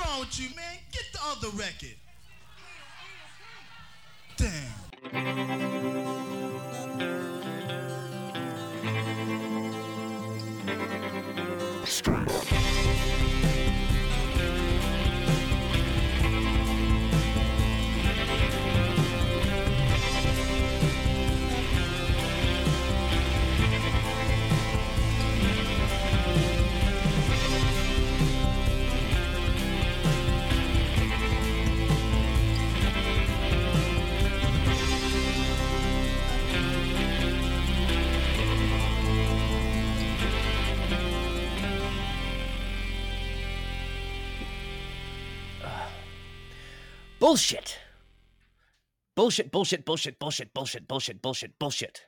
wrong with you, man? Get the other record. Damn. Bullshit. Bullshit, bullshit, bullshit, bullshit, bullshit, bullshit, bullshit, bullshit.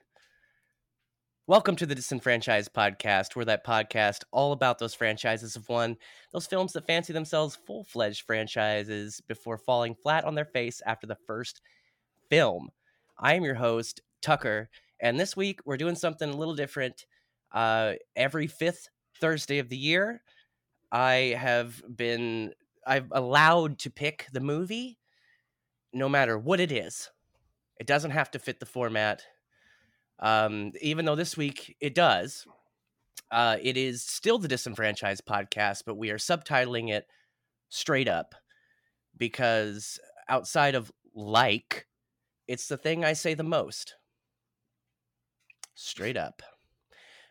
Welcome to the Disenfranchised Podcast. We're that podcast all about those franchises of one, those films that fancy themselves full fledged franchises before falling flat on their face after the first film. I am your host, Tucker, and this week we're doing something a little different. Uh, every fifth Thursday of the year, I have been I've allowed to pick the movie no matter what it is. It doesn't have to fit the format. Um, even though this week it does, uh, it is still the Disenfranchised podcast, but we are subtitling it straight up because outside of like, it's the thing I say the most. Straight up.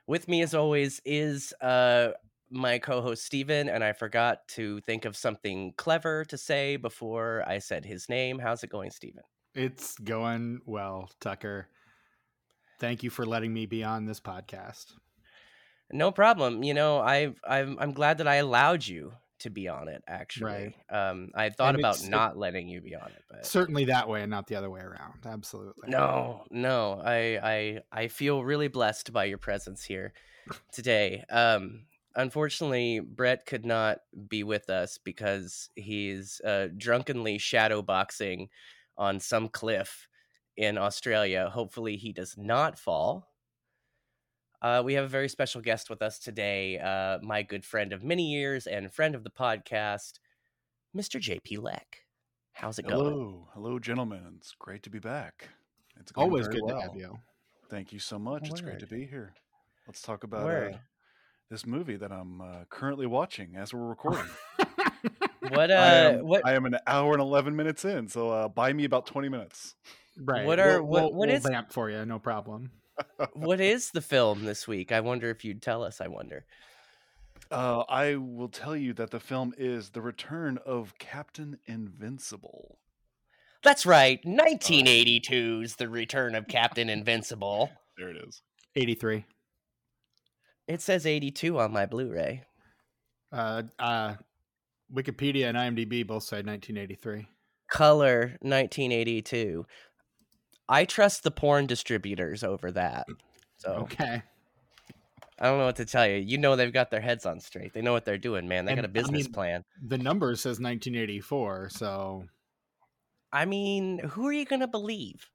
With me, as always, is uh, my co-host Stephen, and I forgot to think of something clever to say before I said his name. How's it going, Stephen? It's going well, Tucker. Thank you for letting me be on this podcast. No problem. You know, I I'm I'm glad that I allowed you to be on it. Actually, right. um, I thought about not letting you be on it, but certainly that way and not the other way around. Absolutely. No, no. I I I feel really blessed by your presence here today. Um, unfortunately, Brett could not be with us because he's uh, drunkenly shadowboxing on some cliff in Australia. Hopefully, he does not fall. Uh, we have a very special guest with us today, uh, my good friend of many years and friend of the podcast, Mr. JP Leck. How's it hello. going? Hello, hello, gentlemen. It's great to be back. It's always good well. to have you. Thank you so much. Word. It's great to be here. Let's talk about uh, this movie that I'm uh, currently watching as we're recording. what? Uh, I am, what? I am an hour and eleven minutes in, so uh, buy me about twenty minutes. Right. What are we'll, what? We'll, what we'll is vamp for you? No problem. what is the film this week? I wonder if you'd tell us. I wonder. Uh, I will tell you that the film is the return of Captain Invincible. That's right, 1982's The Return of Captain Invincible. There it is. 83. It says 82 on my Blu-ray. Uh, uh, Wikipedia and IMDb both say 1983. Color 1982. I trust the porn distributors over that. So okay. I don't know what to tell you. You know they've got their heads on straight. They know what they're doing, man. They and, got a business I mean, plan. The number says 1984, so I mean, who are you going to believe?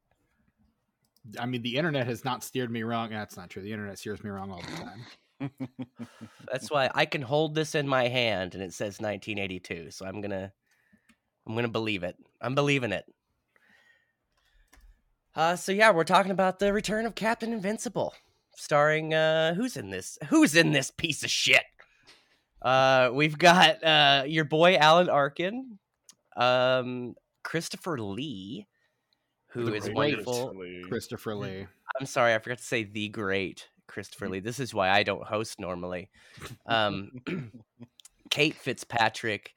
I mean, the internet has not steered me wrong. That's not true. The internet steers me wrong all the time. That's why I can hold this in my hand and it says 1982. So I'm gonna, I'm gonna believe it. I'm believing it. Uh, so yeah, we're talking about the return of Captain Invincible, starring uh, who's in this? Who's in this piece of shit? Uh, we've got uh, your boy Alan Arkin, um, Christopher Lee, who the is wonderful. Christopher Lee. I'm sorry, I forgot to say the great Christopher Lee. This is why I don't host normally. Um, Kate Fitzpatrick,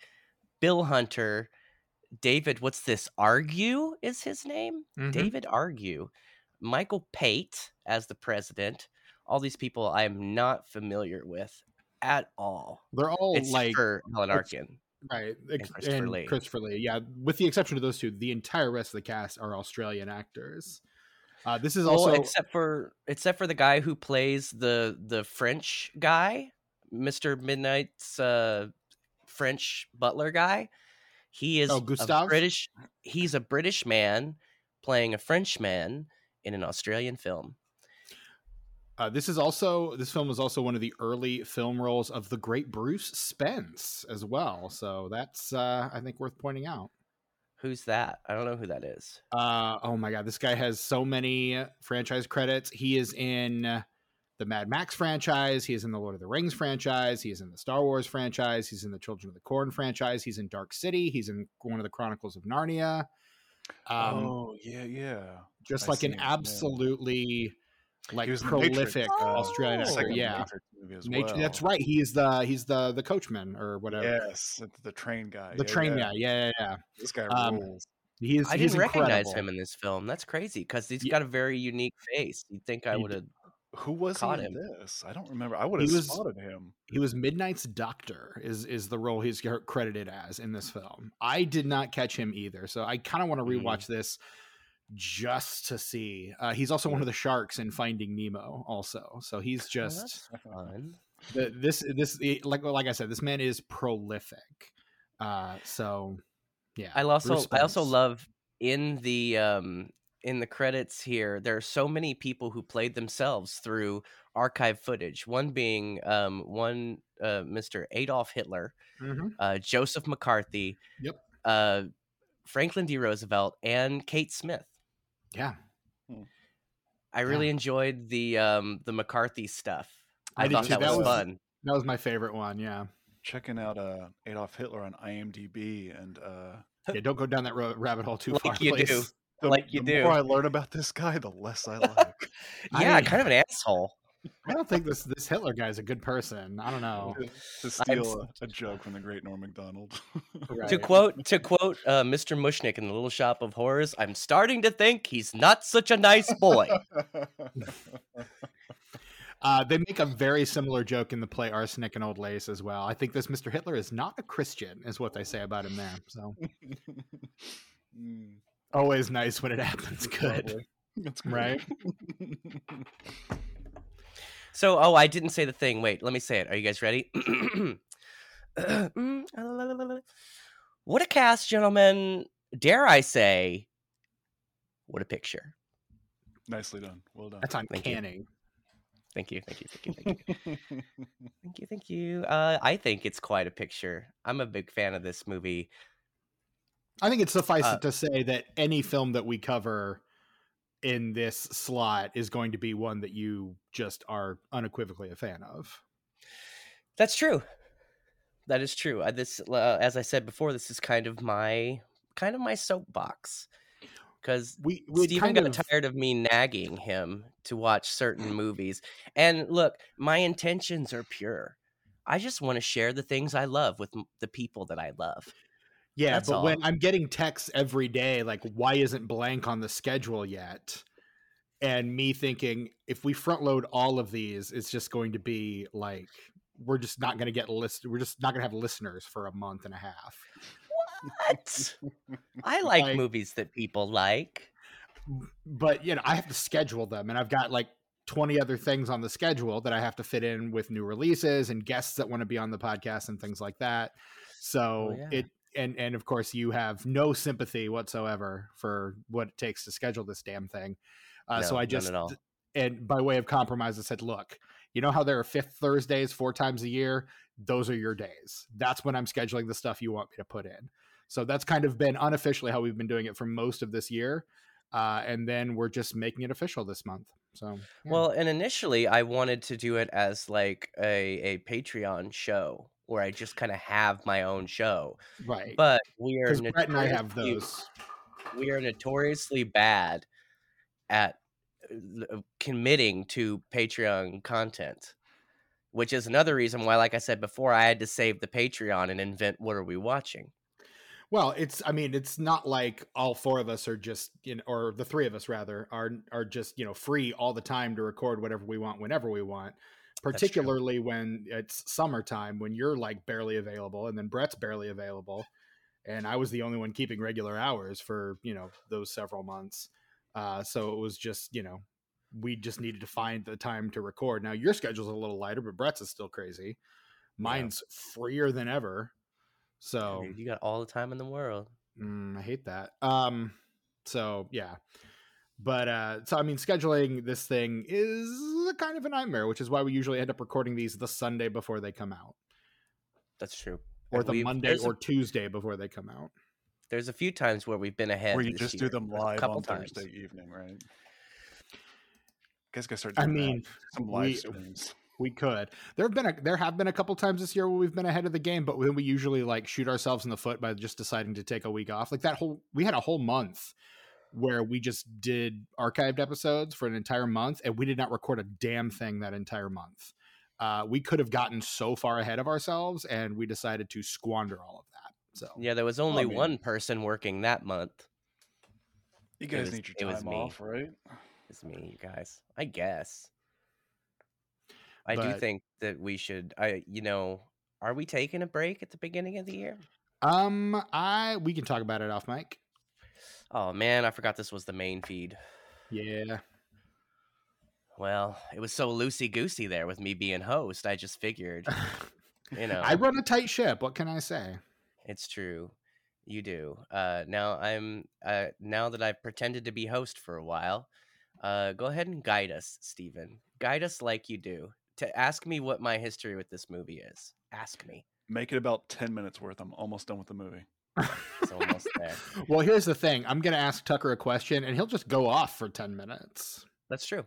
Bill Hunter, David. What's this? Argue is his name. Mhm. David Argue, Michael Pate as the president. All these people I am not familiar with at all. They're all Except like for Alan Arkin. right, and Christopher and Lee. Christopher Lee. Yeah, with the exception of those two, the entire rest of the cast are Australian actors. Uh, this is Oh, also except for except for the guy who plays the the French guy, Mister Midnight's uh, French butler guy. He is Oh, a British. He's a British man playing a French man in an Australian film. Uh, this is also this film was also one of the early film roles of the great Bruce Spence as well. So that's uh, I think worth pointing out. Who's that? I don't know who that is. Uh, oh my god, this guy has so many franchise credits. He is in the Mad Max franchise. He is in the Lord of the Rings franchise. He is in the Star Wars franchise. He's in the Children of the Corn franchise. He's in Dark City. He's in one of the Chronicles of Narnia. Um, oh yeah, yeah. Just I like an absolutely like prolific uh, Australian actor. Yeah, well. that's right. He's the he's the the coachman or whatever. Yes, the train guy. The yeah, train yeah. guy. Yeah, yeah, yeah. This guy um, rules. He is, I didn't recognize him in this film. That's crazy because he's yeah. got a very unique face. You'd think I would have. Who was he in him. this? I don't remember. I would have spotted him. He was Midnight's Doctor. Is is the role he's credited as in this film? I did not catch him either, so I kind of want to mm. rewatch mm. this just to see. Uh, he's also one of the sharks in Finding Nemo, also. So he's oh, just oh, the, this this like like I said, this man is prolific. Uh, so yeah, I also I also love in the um in the credits here there are so many people who played themselves through archive footage one being um one uh mr adolf hitler mm-hmm. uh joseph mccarthy yep uh franklin d roosevelt and kate smith yeah. Hmm. I really yeah. enjoyed the um the McCarthy stuff. I, I thought that, that was, was, fun. That was my favorite one, yeah. Checking out uh Adolf Hitler on IMDb and uh Yeah, don't go down that ro- rabbit hole too like far. You do. The, like you the do. The more I learn about this guy, the less I like. yeah, I, kind of an asshole. I don't think this this Hitler guy is a good person. I don't know. To, steal a, a, joke from the great Norm Macdonald. right. To quote to quote uh, Mr. Mushnik in the Little Shop of Horrors, I'm starting to think he's not such a nice boy. uh, they make a very similar joke in the play Arsenic and Old Lace as well. I think this Mr. Hitler is not a Christian, is what they say about him there. So mm. always nice when it happens. Good. That's right. So, oh, I didn't say the thing. Wait, let me say it. Are you guys ready? what a cast, gentlemen. Dare I say, what a picture. Nicely done. Well done. That's on thank canning. You. Thank you, thank you, thank you, thank you, thank you, thank you. Uh, I think it's quite a picture. I'm a big fan of this movie. I think it's suffice uh, to say that any film that we cover in this slot is going to be one that you just are unequivocally a fan of. That's true. That is true. I, this, uh, as I said before, this is kind of my kind of my soapbox because we, we Stephen got of... tired of me nagging him to watch certain movies. And look, my intentions are pure. I just want to share the things I love with the people that I love. Yeah, That's but all. when I'm getting texts every day, like, why isn't blank on the schedule yet? And me thinking, if we front load all of these, it's just going to be like, we're just not going to get list. We're just not going to have listeners for a month and a half. What? I like, like movies that people like. But, you know, I have to schedule them, and I've got like 20 other things on the schedule that I have to fit in with new releases and guests that want to be on the podcast and things like that. Oh, so oh, yeah. it and and of course you have no sympathy whatsoever for what it takes to schedule this damn thing. Uh, no, so I just and by way of compromise, I said, look, you know how there are fifth Thursdays four times a year? Those are your days. That's when I'm scheduling the stuff you want me to put in. So that's kind of been unofficially how we've been doing it for most of this year. Uh, and then we're just making it official this month. So yeah. well, and initially I wanted to do it as like a a Patreon show where I just kind of have my own show. Right. But we are Brett and I have those. We are notoriously bad at uh, committing to Patreon content, which is another reason why, like I said before, I had to save the Patreon and invent what are we watching. Well, it's I mean, it's not like all four of us are just you know, or the three of us rather are are just you know free all the time to record whatever we want whenever we want particularly when it's summertime when you're like barely available and then Brett's barely available and I was the only one keeping regular hours for you know those several months uh, so it was just you know we just needed to find the time to record. Now your schedule's a little lighter but Brett's is still crazy. Mine's yeah. freer than ever so you got all the time in the world. Mm, I hate that. Um so yeah but uh so I mean scheduling this thing is a kind of a nightmare, which is why we usually end up recording these the Sunday before they come out. That's true. Or and the Monday or a, Tuesday before they come out. There's a few times where we've been ahead. Where you just year. do them live on times. Thursday evening, right? guys gotta start I mean, some live we, streams. We could. There have been a there have been a couple times this year where we've been ahead of the game, but then we usually like shoot ourselves in the foot by just deciding to take a week off. Like that whole we had a whole month where we just did archived episodes for an entire month and we did not record a damn thing that entire month. Uh, we could have gotten so far ahead of ourselves and we decided to squander all of that. So yeah, there was only well, I mean, one person working that month. You guys was, need your time off, right? It's me, you guys. I guess. I but, do think that we should. I, you know, are we taking a break at the beginning of the year? Um, I we can talk about it off mic. Oh man, I forgot this was the main feed. Yeah. Well, it was so loosey goosey there with me being host. I just figured, you know, I run a tight ship. What can I say? It's true, you do. Uh, now I'm uh, now that I've pretended to be host for a while. Uh, go ahead and guide us, Stephen. Guide us like you do. To ask me what my history with this movie is. Ask me. Make it about ten minutes worth. I'm almost done with the movie. It's almost there. well, here's the thing. I'm going to ask Tucker a question, and he'll just go off for ten minutes. That's true.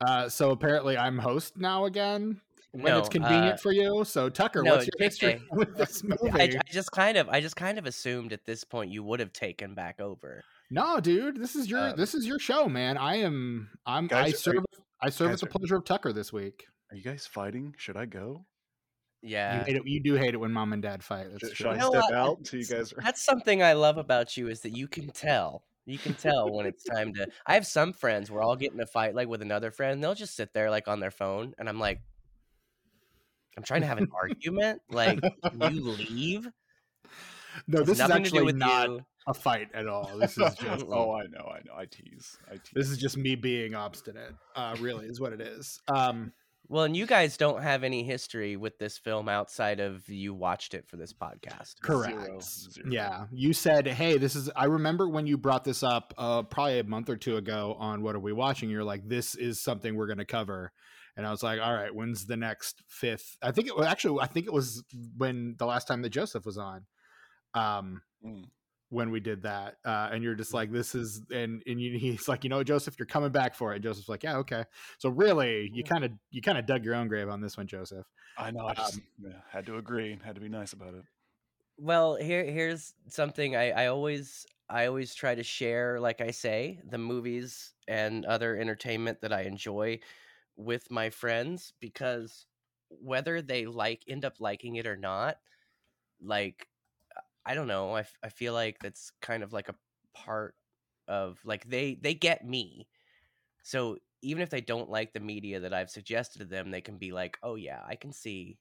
Uh, so apparently, I'm host now again when no, it's convenient uh, for you. So Tucker, no, what's your history with this movie? I, I, just kind of, I just kind of assumed at this point you would have taken back over. No, dude, this is your um, this is your show, man. I am, I'm, guys, I serve, I serve at the pleasure of Tucker this week. Are you guys fighting? Should I go? Yeah, you, it, you, do hate it when mom and dad fight. That's Should, I step out so you guys? Are... That's something I love about you is that you can tell. You can tell when it's time to. I have some friends where I'll get in a fight like with another friend. They'll just sit there like on their phone, and I'm like, I'm trying to have an argument. Like, you leave? No, this is actually not you. a fight at all. This is just. oh, I know, I know. I tease. I tease. This is just me being obstinate. Uh, really, is what it is. Um, well, and you guys don't have any history with this film outside of you watched it for this podcast. Correct. Zero. Zero. Yeah. You said, hey, this is, I remember when you brought this up uh, probably a month or two ago on What Are We Watching? You're like, this is something we're going to cover. And I was like, all right, when's the next fifth? I think it was actually, I think it was when the last time that Joseph was on. Um, mm when we did that uh, and you're just like this is and and you, he's like you know joseph you're coming back for it. Joseph's like yeah okay. So really you kind of you kind of dug your own grave on this one joseph. I know i just um, yeah, had to agree had to be nice about it. Well here here's something i i always i always try to share like i say the movies and other entertainment that i enjoy with my friends because whether they like end up liking it or not like I don't know. I, I feel like that's kind of like a part of like they they get me. So even if they don't like the media that I've suggested to them, they can be like, "Oh yeah, I can see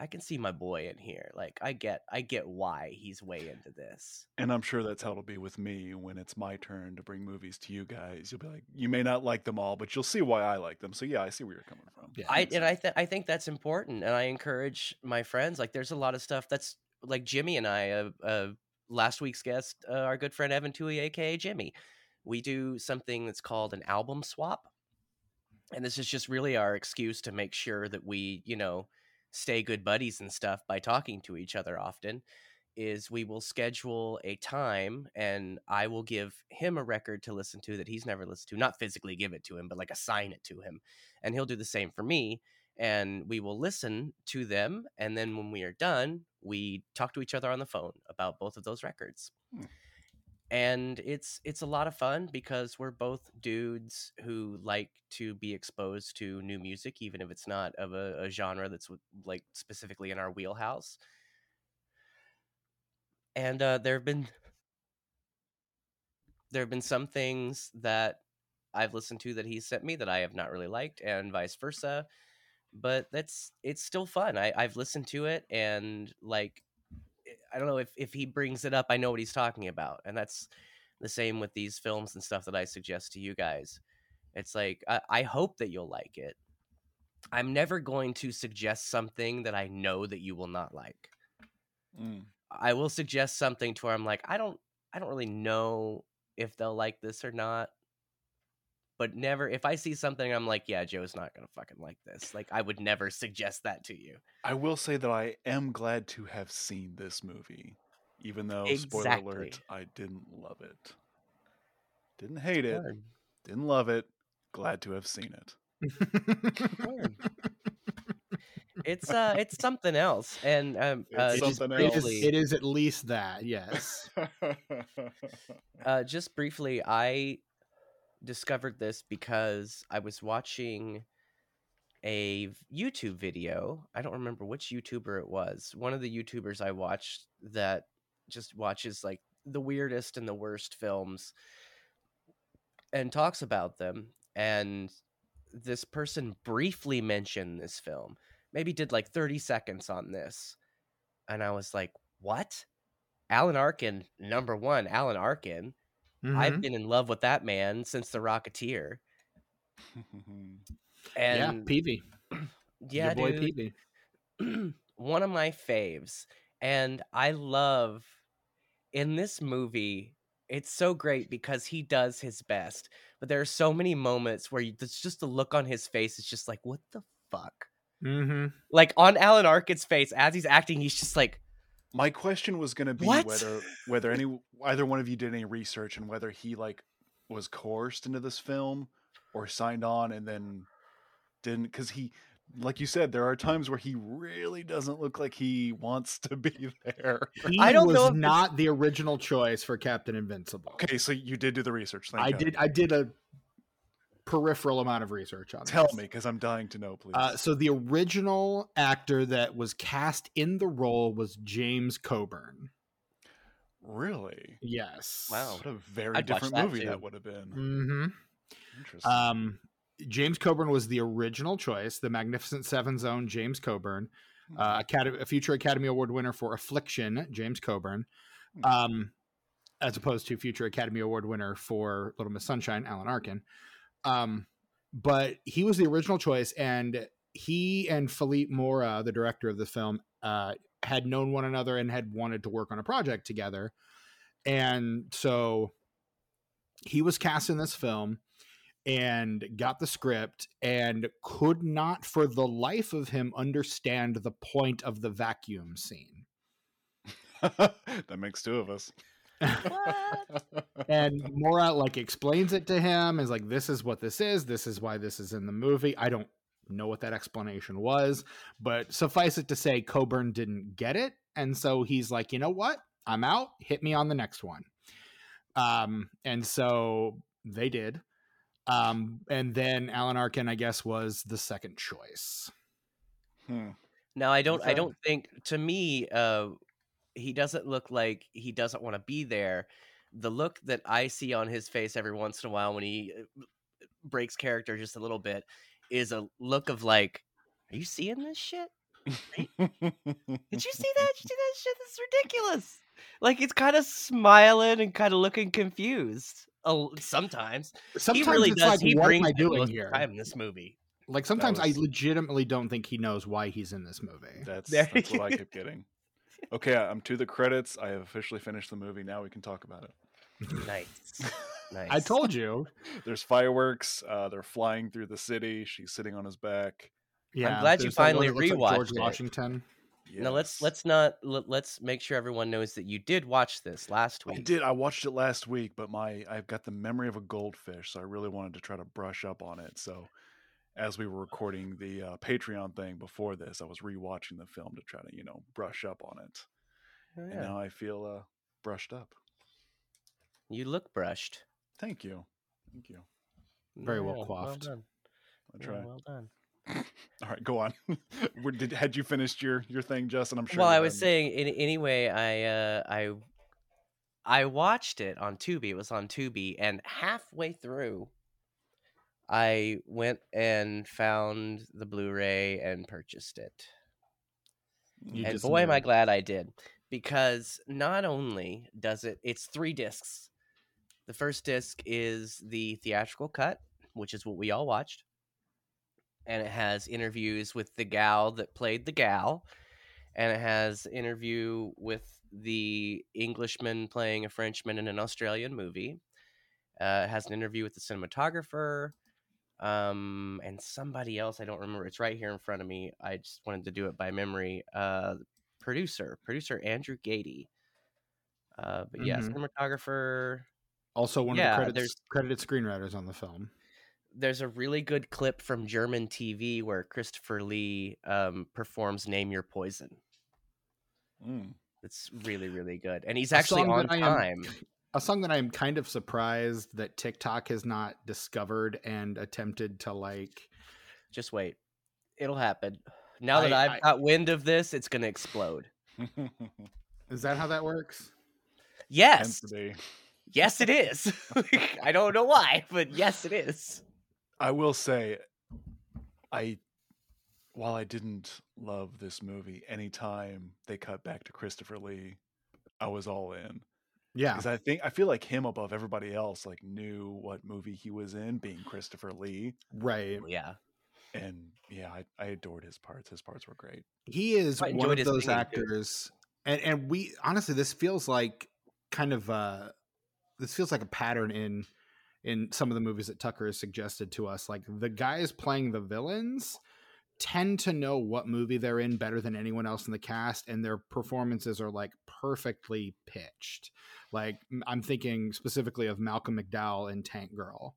I can see my boy in here. Like I get I get why he's way into this. And I'm sure that's how it'll be with me when it's my turn to bring movies to you guys. You'll be like, you may not like them all, but you'll see why I like them. So yeah, I see where you're coming from. Yeah, I and I th- I think that's important, and I encourage my friends. Like, there's a lot of stuff that's like Jimmy and I, uh, uh, last week's guest, uh, our good friend Evan Tui, aka Jimmy, we do something that's called an album swap, and this is just really our excuse to make sure that we, you know, stay good buddies and stuff by talking to each other often. Is we will schedule a time and I will give him a record to listen to that he's never listened to, not physically give it to him, but like assign it to him. And he'll do the same for me and we will listen to them and then when we are done we talk to each other on the phone about both of those records. Hmm. and it's it's a lot of fun because we're both dudes who like to be exposed to new music even if it's not of a, a genre that's like specifically in our wheelhouse. And uh, there have been there have been some things that I've listened to that he sent me that I have not really liked, and vice versa but that's it's still fun. I, I've listened to it and like eh, I don't know if if he brings it up, I know what he's talking about, and that's the same with these films and stuff that I suggest to you guys. It's like I, I hope that you'll like it. I'm never going to suggest something that I know that you will not like. Mm. I will suggest something to where I'm like, I don't I don't really know if they'll like this or not. But never if I see something I'm like, yeah, Joe's not gonna fucking like this. Like I would never suggest that to you. I will say that I am glad to have seen this movie, even though Exactly. spoiler alert, I didn't love it. Didn't hate it. Didn't love it. Glad to have seen it. It's uh it's something else. And um uh, It's something It else. is, briefly, it is at least that, yes. uh just briefly, I discovered this because I was watching a YouTube video. I don't remember which YouTuber it was. One of the YouTubers I watched that just watches like the weirdest and the worst films and talks about them. And this person briefly mentioned this film, maybe did like 30 seconds on this. And I was like, what? Alan Arkin, number one, Alan Arkin. I've Mhm. been in love with that man since The Rocketeer. yeah, And Peavy. yeah, Your boy dude, Peavy. one of my faves. And I love in this movie, it's so great because he does his best. But there are so many moments where you, there's just the look on his face. It's just like, what the fuck? Mm-hmm. Like on Alan Arkin's face as he's acting, he's just like, My question was going to be What? whether whether any either one of you did any research and whether he like was coerced into this film or signed on and then didn't because he like you said there are times where he really doesn't look like he wants to be there. He I don't was know if not the original choice for Captain Invincible. Okay, so you did do the research. Thank I God. did. I did a peripheral amount of research on. Tell this. me because I'm dying to know, please. Uh, so the original actor that was cast in the role was James Coburn. really? Yes. Wow. What a very I'd different that movie too. that would have been. Mm-hmm. Interesting. Um, James Coburn was the original choice. The Magnificent Seven's own James Coburn, Hmm. uh, Academy, a future Academy Award winner for Affliction, James Coburn, Hmm. um, as opposed to future Academy Award winner for Little Miss Sunshine, Alan Arkin. Um, but he was the original choice, and he and Philippe Mora, the director of the film, uh, had known one another and had wanted to work on a project together. And so he was cast in this film and got the script and could not for the life of him understand the point of the vacuum scene. that makes two of us. and Mora like explains it to him is like this is what this is. This is why this is in the movie. I don't know what that explanation was but suffice it to say coburn didn't get it and so he's like you know what? I'm out. Hit me on the next one. Um and so they did. Um and then alan arkin i guess was the second choice. Hmm. No, I don't. I don't think. To me, uh, he doesn't look like he doesn't want to be there. The look that I see on his face every once in a while when he uh, breaks character just a little bit is a look of like, "Are you seeing this shit? Did you see that? Did you see that shit? This is ridiculous." Like it's kind of smiling and kind of looking confused. Oh, sometimes sometimes he really it's does. like he what brings am i doing most of the here time in this movie. like sometimes i legitimately don't think he knows why he's in this movie That's that's what I kept getting. Okay, I'm to the credits. I have officially finished the movie. Now we can talk about it. Nice, nice. i told you There's fireworks. Uh, they're flying through the city. She's sitting on his back. Yeah, I'm glad you there's that one finally rewatched looks like George it. Washington. Now let's let's not let, let's make sure everyone knows that you did watch this last week. I did. I watched it last week, but my I've got the memory of a goldfish, so I really wanted to try to brush up on it. So, as we were recording the uh, Patreon thing before this, I was rewatching the film to try to you know brush up on it, Oh, and now I feel uh, brushed up. You look brushed. Thank you, thank you. Very well Yeah, coiffed. done. I Yeah, try. well done. All right, go on. Did had you finished your your thing, Justin? I'm sure. well, I was hadn't. saying in, anyway. I uh, I I watched it on Tubi. It was on Tubi, and halfway through, I went and found the Blu-ray and purchased it. You and boy, am I glad I did because not only does it, it's three discs. The first disc is the theatrical cut, which is what we all watched, and it has interviews with the gal that played the gal, and it has interview with the Englishman playing a Frenchman in an Australian movie. Uh, it has an interview with the cinematographer um, and somebody else. I don't remember. It's right here in front of me. I just wanted to do it by memory. Uh, producer, producer Andrew Gaty. Uh, but yeah, Mhm. cinematographer. Also, one Yeah, of the there's- credited screenwriters on the film. There's a really good clip from German TV where Christopher Lee um, performs "Name Your Poison." Mm. It's really, really good, and he's actually on I am- time. A song that I am kind of surprised that TikTok has not discovered and attempted to like. Just wait, it'll happen. Now that I- I've I- got wind of this, it's gonna explode. Is that how that works? Yes, Intensity. yes, it is. I don't know why, but yes, it is. I will say, I while I didn't love this movie, anytime they cut back to Christopher Lee, I was all in Yeah. because I think I feel like him above everybody else like knew what movie he was in, being Christopher Lee, Right. Yeah, and yeah, I, I adored his parts. His parts were great. He is one of those actors, and and we honestly, this feels like kind of uh this feels like a pattern in in some of the movies that Tucker has suggested to us. Like the guys playing the villains tend to know what movie they're in better than anyone else in the cast, and their performances are like perfectly pitched. Like i'm thinking specifically of Malcolm McDowell in Tank Girl.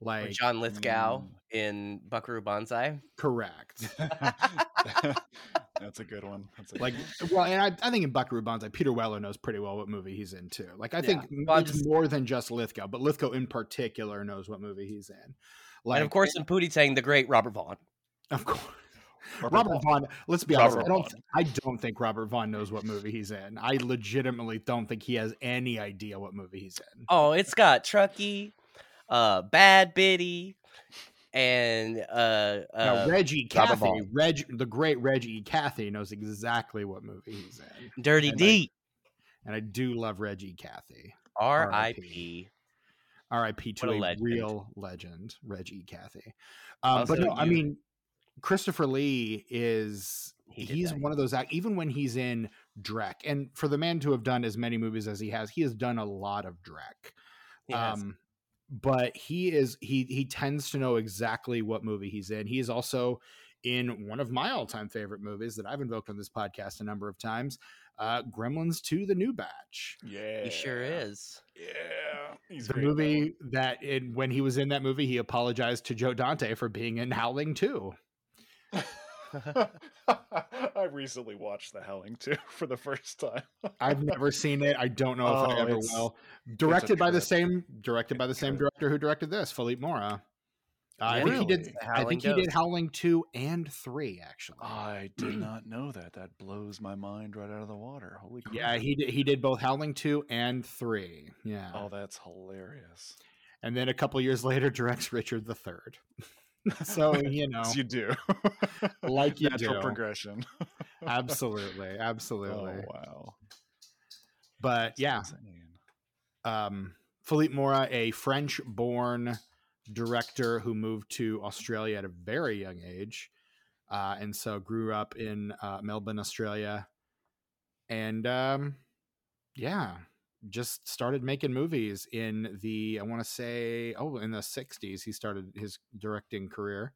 or Like John Lithgow mm. in Buckaroo Banzai. correct. That's a good one. That's a like good well and I, I think in buckaroo banzai peter weller knows pretty well what movie he's in too like i think Well, it's just- more than just lithgow but lithgow in particular knows what movie he's in like and of course, in Pootie Tang, the great Robert Vaughn. Of course one. robert vaughn let's be honest I don't, Vaughn. I don't think robert vaughn knows what movie he's in i legitimately don't think he has any idea what movie he's in Oh, it's got Trucky, uh, Bad Biddy, and uh, now, uh, reggie Robert Cathey reg the great reggie Cathey knows exactly what movie he's in Dirty and I- D. and i do love reggie Cathey R.I.P. R.I.P. to What a a, legend. real legend, Reggie Cathey. Um, but Also, no, I mean, Christopher Lee is he he's that. one of those act even when he's in Drek, and for the man to have done as many movies as he has, he has done a lot of Drek. He. Um, but he is he he tends to know exactly what movie he's in. He is also in one of my all-time favorite movies that I've invoked on this podcast a number of times, uh, Gremlins 2: The New Batch. Yeah, he sure is. Yeah, he's the great in that movie that in, when he was in that movie, he apologized to Joe Dante for being in Howling 2. I recently watched The Howling too for the first time. I've never seen it. I don't know if I Oh, ever will. Directed by the same directed by the same trip. director who directed this, Philippe Mora. Uh, I think he did. Really? I Howling think he did Howling two and three actually. I did not know that. That blows my mind right out of the water. Holy crap. yeah, he did. He did both Howling two and three. Yeah, Oh, that's hilarious. and then a couple years later, directs Richard the Third. so you know, you do. Like you Natural do. progression. absolutely, absolutely. Oh, wow. But That's yeah, insane. um, Philippe Mora, a French born director who moved to Australia at a very young age. Uh, and so grew up in uh, Melbourne, Australia. And um, yeah, just started making movies in the, I want to say, oh, in the 60s. He started his directing career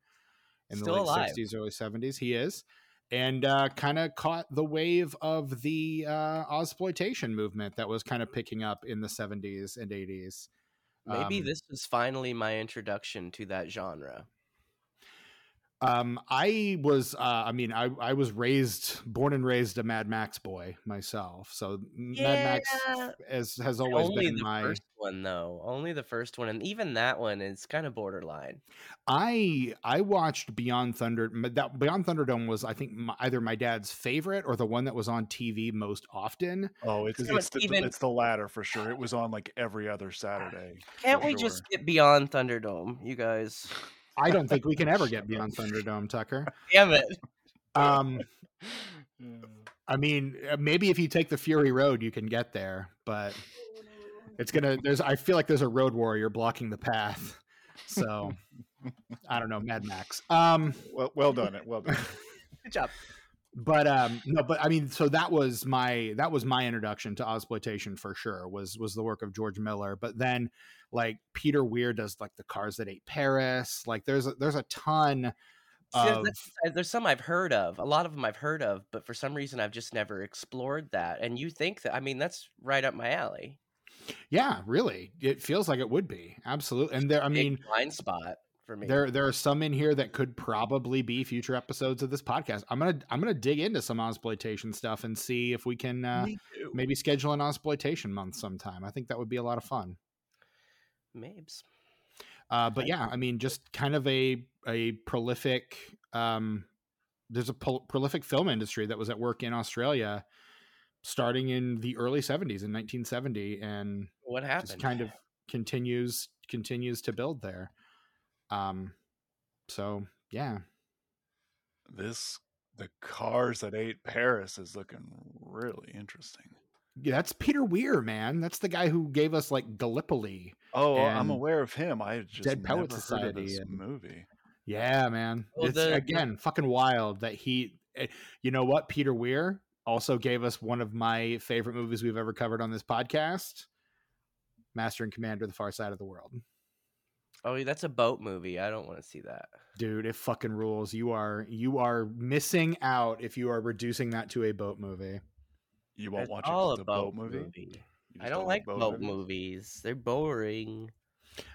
in Still the late alive. 60s, early 70s. He is. And uh, kind of caught the wave of the uh, Ozploitation movement that was kind of picking up in the 70s and 80s. Maybe Um, this was finally my introduction to that genre. Um, I was, uh, I mean, I, I was raised, born and raised a Mad Max boy myself. So Mad Max Yeah. has, has always Only been the my, first one, though. Only the first one, and even that one is kind of borderline. I, I watched Beyond Thunder. That Beyond Thunderdome was, I think, my, either my dad's favorite or the one that was on TV most often. Oh, it's it's the, Stephen. it's the latter for sure. It was on like every other Saturday. Can't we sure. just get beyond Thunderdome, you guys? I don't think we can ever get Beyond Thunderdome, Tucker. Damn it! Um, I mean, uh, maybe if you take the Fury Road, you can get there, but it's gonna. There's. I feel like there's a road warrior blocking the path. So I don't know, Mad Max. Um, Well, well done. It well done. Good job. But um no but i mean so that was my that was my introduction to Ozploitation for sure was was the work of george miller but then like peter weir does like the cars that ate paris like there's a, there's a ton of uh, there's some I've heard of. A lot of them I've heard of, but for some reason I've just never explored that. And you think that? I mean, that's right up my alley. yeah really it feels like it would be absolutely and there i mean blind spot for me. there there are some in here that could probably be future episodes of this podcast i'm gonna i'm gonna dig into some Ozploitation stuff and see if we can uh, maybe schedule an Ozploitation month sometime i think that would be a lot of fun Mabes. Uh, but yeah, I mean, just kind of a a prolific. Um, there's a pol- prolific film industry that was at work in Australia, starting in the early '70s in 1970, and What happened? just kind of continues continues to build there. Um, so yeah, This the cars that ate Paris is looking really interesting. yeah, that's Peter Weir, man. That's the guy who gave us like Gallipoli. Oh, I'm aware of him. I just Dead Poet never heard of Society this and- movie. Yeah, man. Well, it's the- again fucking wild that he. eh, You know what? Peter Weir also gave us one of my favorite movies we've ever covered on this podcast, Master and Commander: The Far Side of the World. Oh, that's a boat movie. I don't want to see that. Dude, it fucking rules. You are you are missing out if you are reducing that to a boat movie. You won't It's watch it a it's a boat movie. You I just don't like boat, movies? movies. They're boring.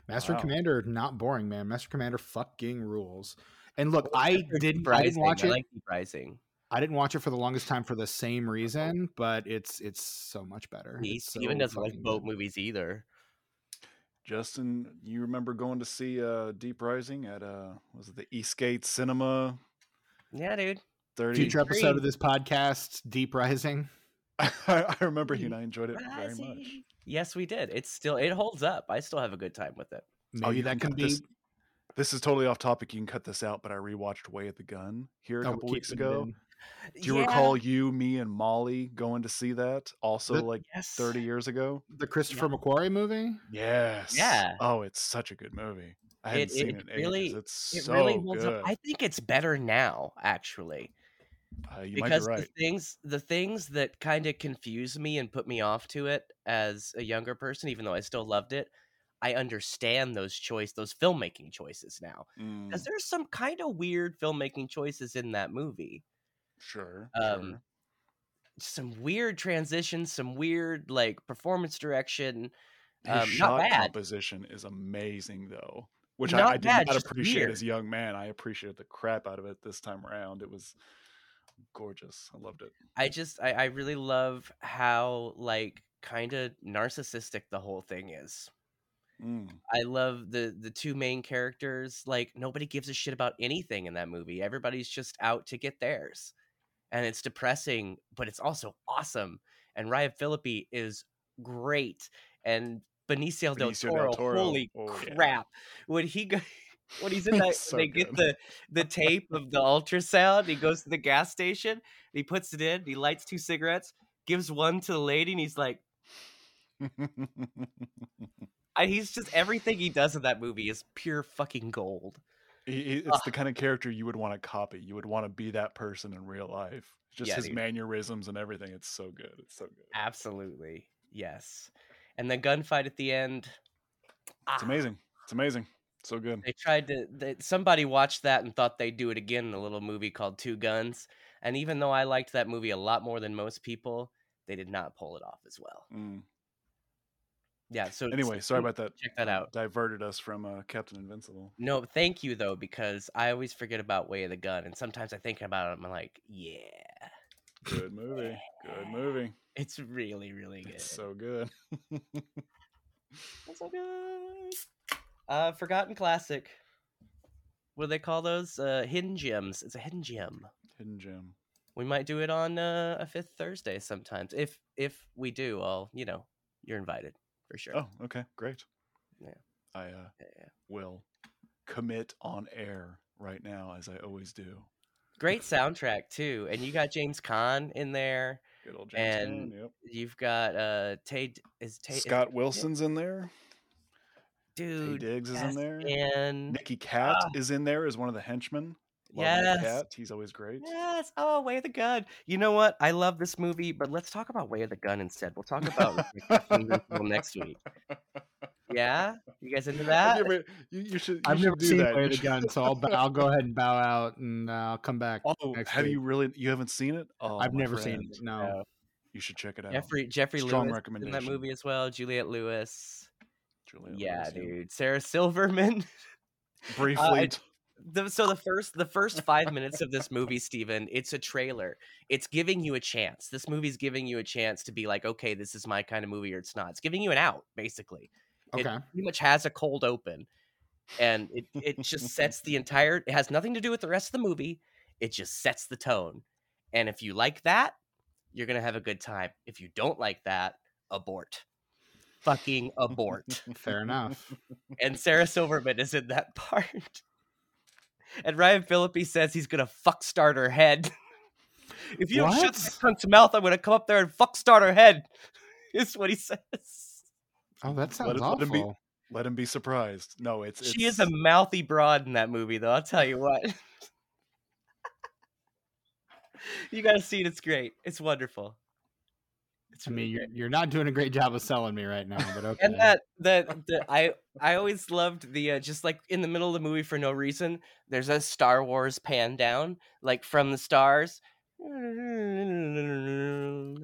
Master Wow. Commander, not boring, man. Master Commander fucking rules. And look, Well, I didn't, Deep I didn't Rising. watch I it. like Deep Rising. I didn't watch it for the longest time for the same uh-huh. reason, but it's it's so much better. He, Stephen so doesn't like boat good. movies either. Justin, you remember going to see uh, Deep Rising at uh, was it the Eastgate Cinema? Yeah, dude. Thirty. Future episode of this podcast, Deep Rising. I, I remember you and I enjoyed it very much. Yes, we did. It's still it holds up. I still have a good time with it. Maybe Oh, you that can can be. this- This is totally off topic. You can cut this out, but I rewatched Way of the Gun here a oh, couple weeks it ago. Do you Yeah, recall you, me, and Molly going to see that? Also, The- like Yes. 30 years ago. the Christopher McQuarrie movie? Yes. Yeah. Oh, it's such a good movie. I hadn't It- seen it it in really- ages. It's It so really holds good. up. I think it's better now, actually. Uh, you might be right. the things the things that kind of confuse me and put me off to it as a younger person even though i still loved it i understand those choice those filmmaking choices now Mm, because there's some kind of weird filmmaking choices in that movie sure. um sure. some weird transitions some weird like performance direction His um, shot not bad composition is amazing, though, which Not I, I did bad, not appreciate weird. as a young man. I appreciated the crap out of it this time around. It was gorgeous. I loved it. i just i, I really love how like kind of narcissistic the whole thing is Mm. I love the the two main characters. Like nobody gives a shit about anything in that movie. Everybody's just out to get theirs, and it's depressing, but it's also awesome. And Ryan Phillippe is great, and Benicio, del, Benicio del Toro, Toro, Holy oh, yeah. crap! When he go, when he's in that, So they get the the tape of the ultrasound. He goes to the gas station. He puts it in. He lights two cigarettes. Gives one to the lady, and he's like, I, he's just everything he does in that movie is pure fucking gold. It's the kind of character you would want to copy. You would want to be that person in real life. Just Yeah, his dude. mannerisms and everything. It's so good. It's so good. Absolutely, yes. And the gunfight at the end. It's ah, amazing. It's amazing. So good. They tried to. They, somebody watched that and thought they'd do it again in a little movie called Two Guns. And even though I liked that movie a lot more than most people, they did not pull it off as well. Mm. Yeah. So Anyway, sorry about that. check that uh, out. Diverted us from uh, Captain Invincible. No, thank you though, because I always forget about Way of the Gun, and sometimes I think about it. I'm like, yeah, Good movie. Good movie. it's really, really good. It's so good. It's so good. Uh, Forgotten Classic. What do they call those? Uh, hidden gems. It's a hidden gem. Hidden gem. We might do it on uh, a fifth Thursday sometimes. If if we do, I'll you know you're invited for sure. Oh, okay, great. Yeah. I uh, Yeah, will commit on air right now, as I always do. Great soundtrack too, and you got James Caan in there. Good old James And Caan, Yep. You've got uh Taye is Taye is- Scott Wilson's in there. Taye dude Diggs is in there. and Nicky Katt Ah. is in there as one of the henchmen. Yes. Katt. He's always great. Yes. Oh, Way of the Gun. You know what? I love this movie, but let's talk about Way of the Gun instead. We'll talk about Captain next week. Yeah, you guys into that? never- you, you should. You I've should never do seen that. Way of the Gun, so I'll I'll go ahead and bow out and uh, I'll come back. Oh, next have you really? You haven't seen it? Oh, I've my never seen it. No. You should check it out. Jeffrey Jeffrey Strong Lewis in that movie as well. Juliette Lewis. Juliette yeah, Lewis, dude. Sarah Silverman. Briefly, I- the, so the first the first five minutes of this movie, Stephen, it's a trailer. It's giving you a chance. This movie's giving you a chance to be like, okay, this is my kind of movie, or it's not. It's giving you an out, basically. It Okay. pretty much has a cold open, and it it just sets the entire. It has nothing to do with the rest of the movie. It just sets the tone, and if you like that, you're gonna have a good time. If you don't like that, abort. Fucking abort Fair enough. and Sarah Silverman is in that part. And Ryan Phillippe says he's gonna fuck start her head. if you don't shut What? that cunt's mouth, I'm gonna come up there and fuck start her head. Is what he says. Oh, that sounds it- let him be- awful. let him be surprised. No, it's, it's She is a mouthy broad in that movie, though. I'll tell you what. you gotta see it. It's great. It's wonderful. It's I mean, you're, you're not doing a great job of selling me right now, but okay. and that that I I always loved the uh, just like in the middle of the movie for no reason. There's a Star Wars pan down like from the stars, and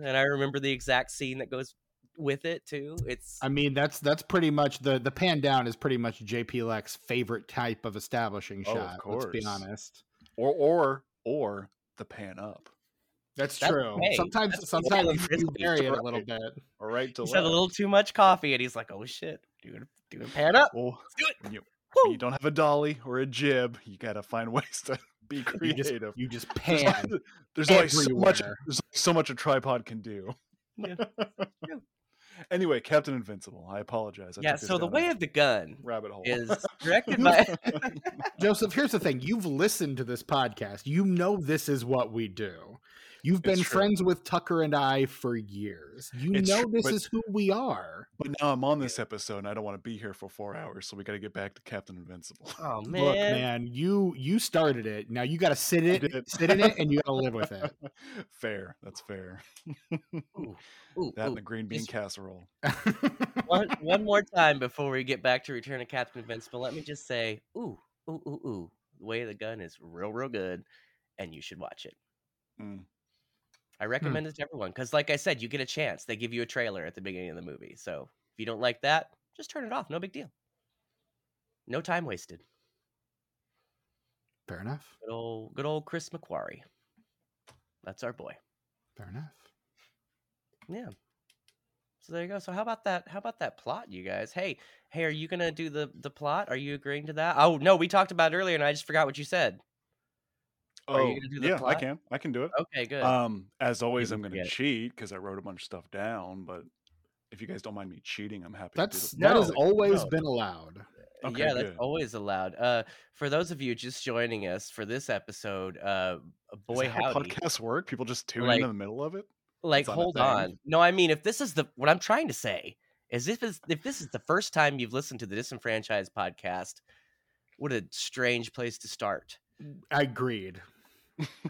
I remember the exact scene that goes with it too. It's I mean, that's that's pretty much the the pan down is pretty much JP Leck's favorite type of establishing Oh, of shot. Let's be honest. or or or the pan up. That's, That's true. okay. Sometimes That's sometimes okay. you Frisbee. vary it a little bit. All right to he's had a little too much coffee, and he's like, "Oh shit, doing doing pan up." Well, do it. when you, when you don't have a dolly or a jib, you gotta find ways to be You just, creative. you just There's, pan. there's only so much. There's only so much a tripod can do. Yeah. Yeah. anyway, Captain Invincible. I apologize. I yeah. So the way of the gun rabbit hole is directed by. Joseph, here's the thing. You've listened to this podcast. You know this is what we do. You've been true. friends with Tucker and I for years. You It's know true, this but- is who we are. but now I'm on this episode, and I don't want to be here for four hours, so we got to get back to Captain Invincible. Oh man. Look, man, you you started it. Now you got to sit I it, sit in it, and you got to live with it. fair. That's fair. Ooh, ooh, That ooh. and the green bean just- casserole. one one more time before we get back to Return of Captain Invincible, let me just say, ooh, ooh, ooh, ooh. The Way of the Gun is real, real good, and you should watch it. Mm. I hmm. recommend it to everyone because, like I said, you get a chance. They give you a trailer at the beginning of the movie, so if you don't like that, just turn it off. No big deal. No time wasted. Fair enough. Good old, good old Chris McQuarrie. That's our boy. Fair enough. Yeah. So there you go. So how about that? How about that plot, you guys? Hey, hey, are you gonna do the the plot? Are you agreeing to that? Oh no, we talked about it earlier, and I just forgot what you said. Are you Oh, gonna do the yeah, I plot? can. I can do it. Okay, good. Um, as always, I'm going to cheat because I wrote a bunch of stuff down. But if you guys don't mind me cheating, I'm happy That's to do that the has plot. always no. been allowed. okay, yeah, that's always allowed. Uh, for those of you just joining us for this episode, uh, Is boy that how howdy, podcasts work? People just tune Like- in in the middle of it. like not hold on. No, I mean if this is the what I'm trying to say is if it's, if this is the first time you've listened to the Disenfranchised podcast, what a strange place to start. Agreed.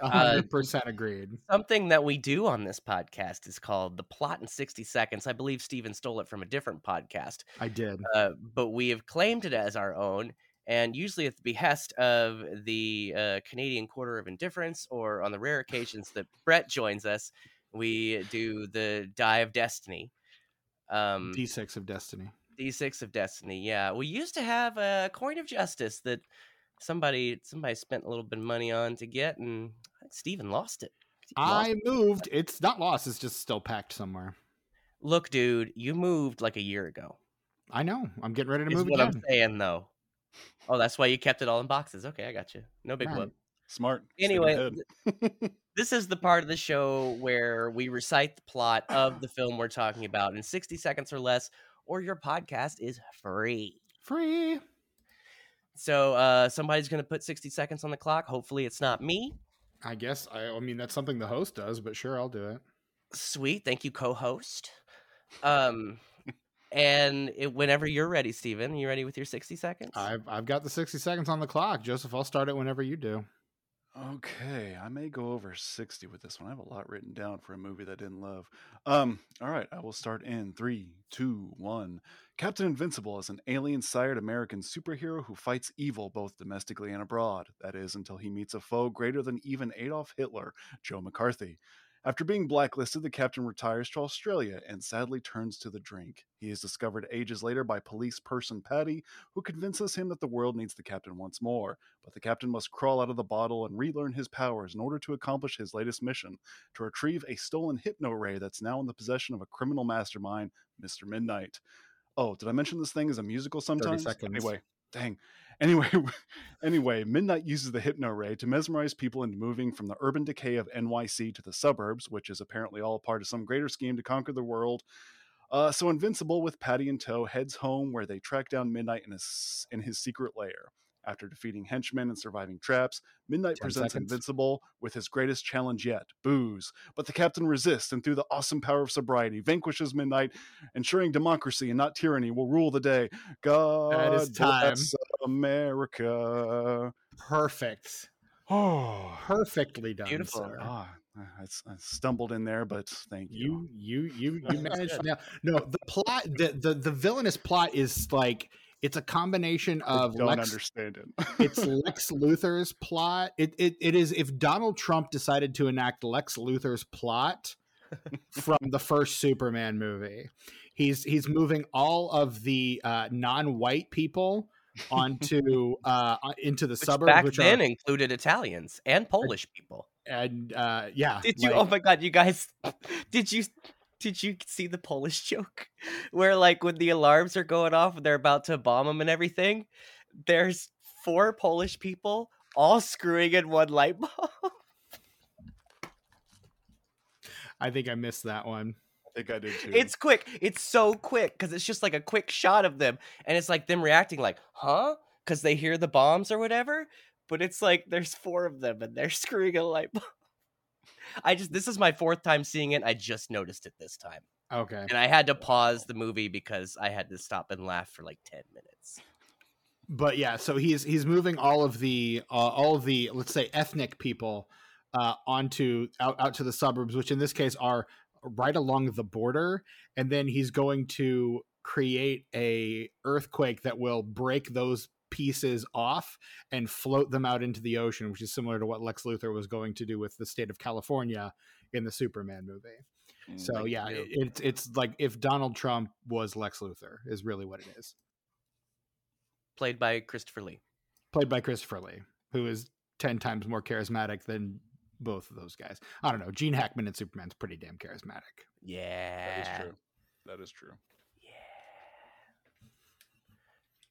Uh, hundred percent agreed. Something that we do on this podcast is called the plot in 60 seconds. I believe Stephen stole it from a different podcast, I did. uh, but we have claimed it as our own. And usually at the behest of the uh, Canadian Quarter of Indifference, or on the rare occasions that Brett joins us, we do the Die of Destiny. Um, D6 of Destiny. D6 of Destiny. Yeah, we used to have a coin of justice that somebody somebody spent a little bit of money on to get, and I Stephen lost it. He lost I moved. It's not lost. It's just still packed somewhere. Look, dude, you moved like a year ago. I know. I'm getting ready to Is move what again. I'm saying, though. Oh, that's why you kept it all in boxes. Okay, I got you. No big Right. whoop. Smart. Anyway. This is the part of the show where we recite the plot of the film we're talking about in 60 seconds or less, or your podcast is free. Free. So uh, somebody's going to put 60 seconds on the clock. Hopefully, it's not me. I guess. I, I mean, that's something the host does, but sure, I'll do it. Sweet. Thank you, co host. Um, and it, whenever you're ready, Stephen, you ready with your 60 seconds? I've I've got the 60 seconds on the clock. Joseph, I'll start it whenever you do. Okay, I may go over 60 with this one. I have a lot written down for a movie that I didn't love. Um, all right, I will start in three, two, one. Captain Invincible is an alien sired American superhero who fights evil both domestically and abroad. That is, until he meets a foe greater than even Adolf Hitler, Joe McCarthy. After being blacklisted, the captain retires to Australia and sadly turns to the drink. He is discovered ages later by police person Patty, who convinces him that the world needs the captain once more. But the captain must crawl out of the bottle and relearn his powers in order to accomplish his latest mission to retrieve a stolen hypno ray that's now in the possession of a criminal mastermind, Mr. Midnight. Oh, did I mention this thing is a musical sometimes? Anyway, dang. Anyway, anyway, Midnight uses the hypno ray to mesmerize people into moving from the urban decay of NYC to the suburbs, which is apparently all part of some greater scheme to conquer the world. Uh, so Invincible, with Patty in tow, heads home where they track down Midnight in his in his secret lair. After defeating henchmen and surviving traps, Midnight presents seconds. Invincible with his greatest challenge yet booze. But the captain resists and, through the awesome power of sobriety, vanquishes Midnight, ensuring democracy and not tyranny will rule the day. God that is time. America. Perfect. Oh, perfectly done. Beautiful. Oh, I, I, stumbled in there, but thank you. You you you, you managed. now, no, the plot, the, the the villainous plot is like it's a combination of I don't Lex, understand it. it's Lex Luthor's plot. It, it it is if Donald Trump decided to enact Lex Luthor's plot from the first Superman movie. He's he's moving all of the uh, non-white people onto uh, into the which suburbs. Back which then are, included Italians and Polish people. And uh, yeah, did you? Like, oh my god, you guys! Did you did you see the Polish joke where like when the alarms are going off and they're about to bomb them and everything, there's four Polish people all screwing in one light bulb. I think I missed that one. Think I did too. It's quick. It's so quick because it's just like a quick shot of them, and it's like them reacting like, "Huh?" Because they hear the bombs or whatever. But it's like there's four of them and they're screwing a light bulb. I just this is my fourth time seeing it. I just noticed it this time. Okay. And I had to pause the movie because I had to stop and laugh for like 10 minutes. But yeah, so he's he's moving all of the uh, all of the let's say ethnic people uh, onto out, out to the suburbs, which in this case are right along the border, and then he's going to create a earthquake that will break those pieces off and float them out into the ocean, which is similar to what Lex Luthor was going to do with the state of California in the Superman movie. Mm, so yeah, it, it's it's like if Donald Trump was Lex Luthor is really what it is. Played by Christopher Lee. Played by Christopher Lee, who is ten times more charismatic than both of those guys. I don't know. Gene Hackman and Superman's pretty damn charismatic. Yeah, that is true. That is true Yeah.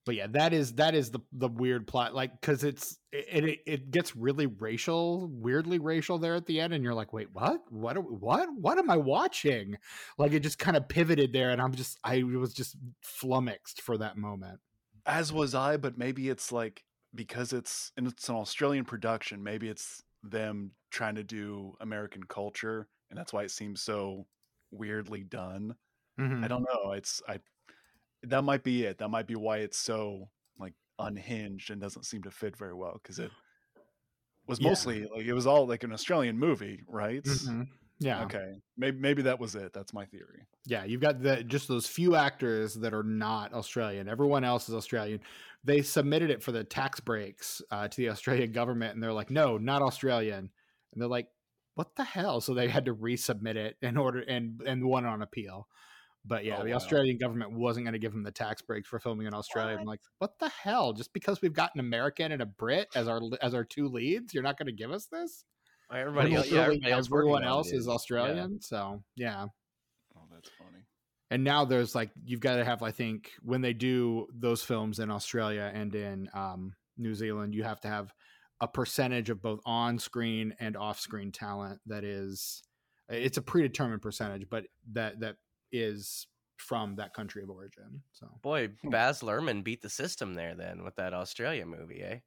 but yeah that is that is the the weird plot like because it's it, it, it gets really racial weirdly racial there at the end and you're like wait what what what what am i watching like it just kind of pivoted there and i'm just i was just flummoxed for that moment as was i but maybe it's like because it's and it's an australian production maybe it's them trying to do american culture and that's why it seems so weirdly done mm-hmm. i don't know it's i that might be it. That might be why it's so like unhinged and doesn't seem to fit very well because it was mostly like it was all like an Australian movie, right? Mm-hmm. Yeah. Okay. Maybe maybe that was it. That's my theory. Yeah, you've got the just those few actors that are not Australian. Everyone else is Australian. They submitted it for the tax breaks uh, to the Australian government, and they're like, "No, not Australian." And they're like, "What the hell?" So they had to resubmit it in order and and won on appeal. But yeah, oh, the wow. Australian government wasn't going to give them the tax breaks for filming in Australia. What? I'm like, what the hell? Just because we've got an American and a Brit as our as our two leads, you're not going to give us this? Everybody, else, yeah, everybody else, everyone else is Australian. Yeah. So yeah. Oh, that's funny. And now there's like you've got to have, I think, when they do those films in Australia and in um, New Zealand, you have to have a percentage of both on-screen and off-screen talent that is it's a predetermined percentage but that that is from that country of origin. So boy, hmm. Baz Luhrmann beat the system there then with that Australia movie, eh?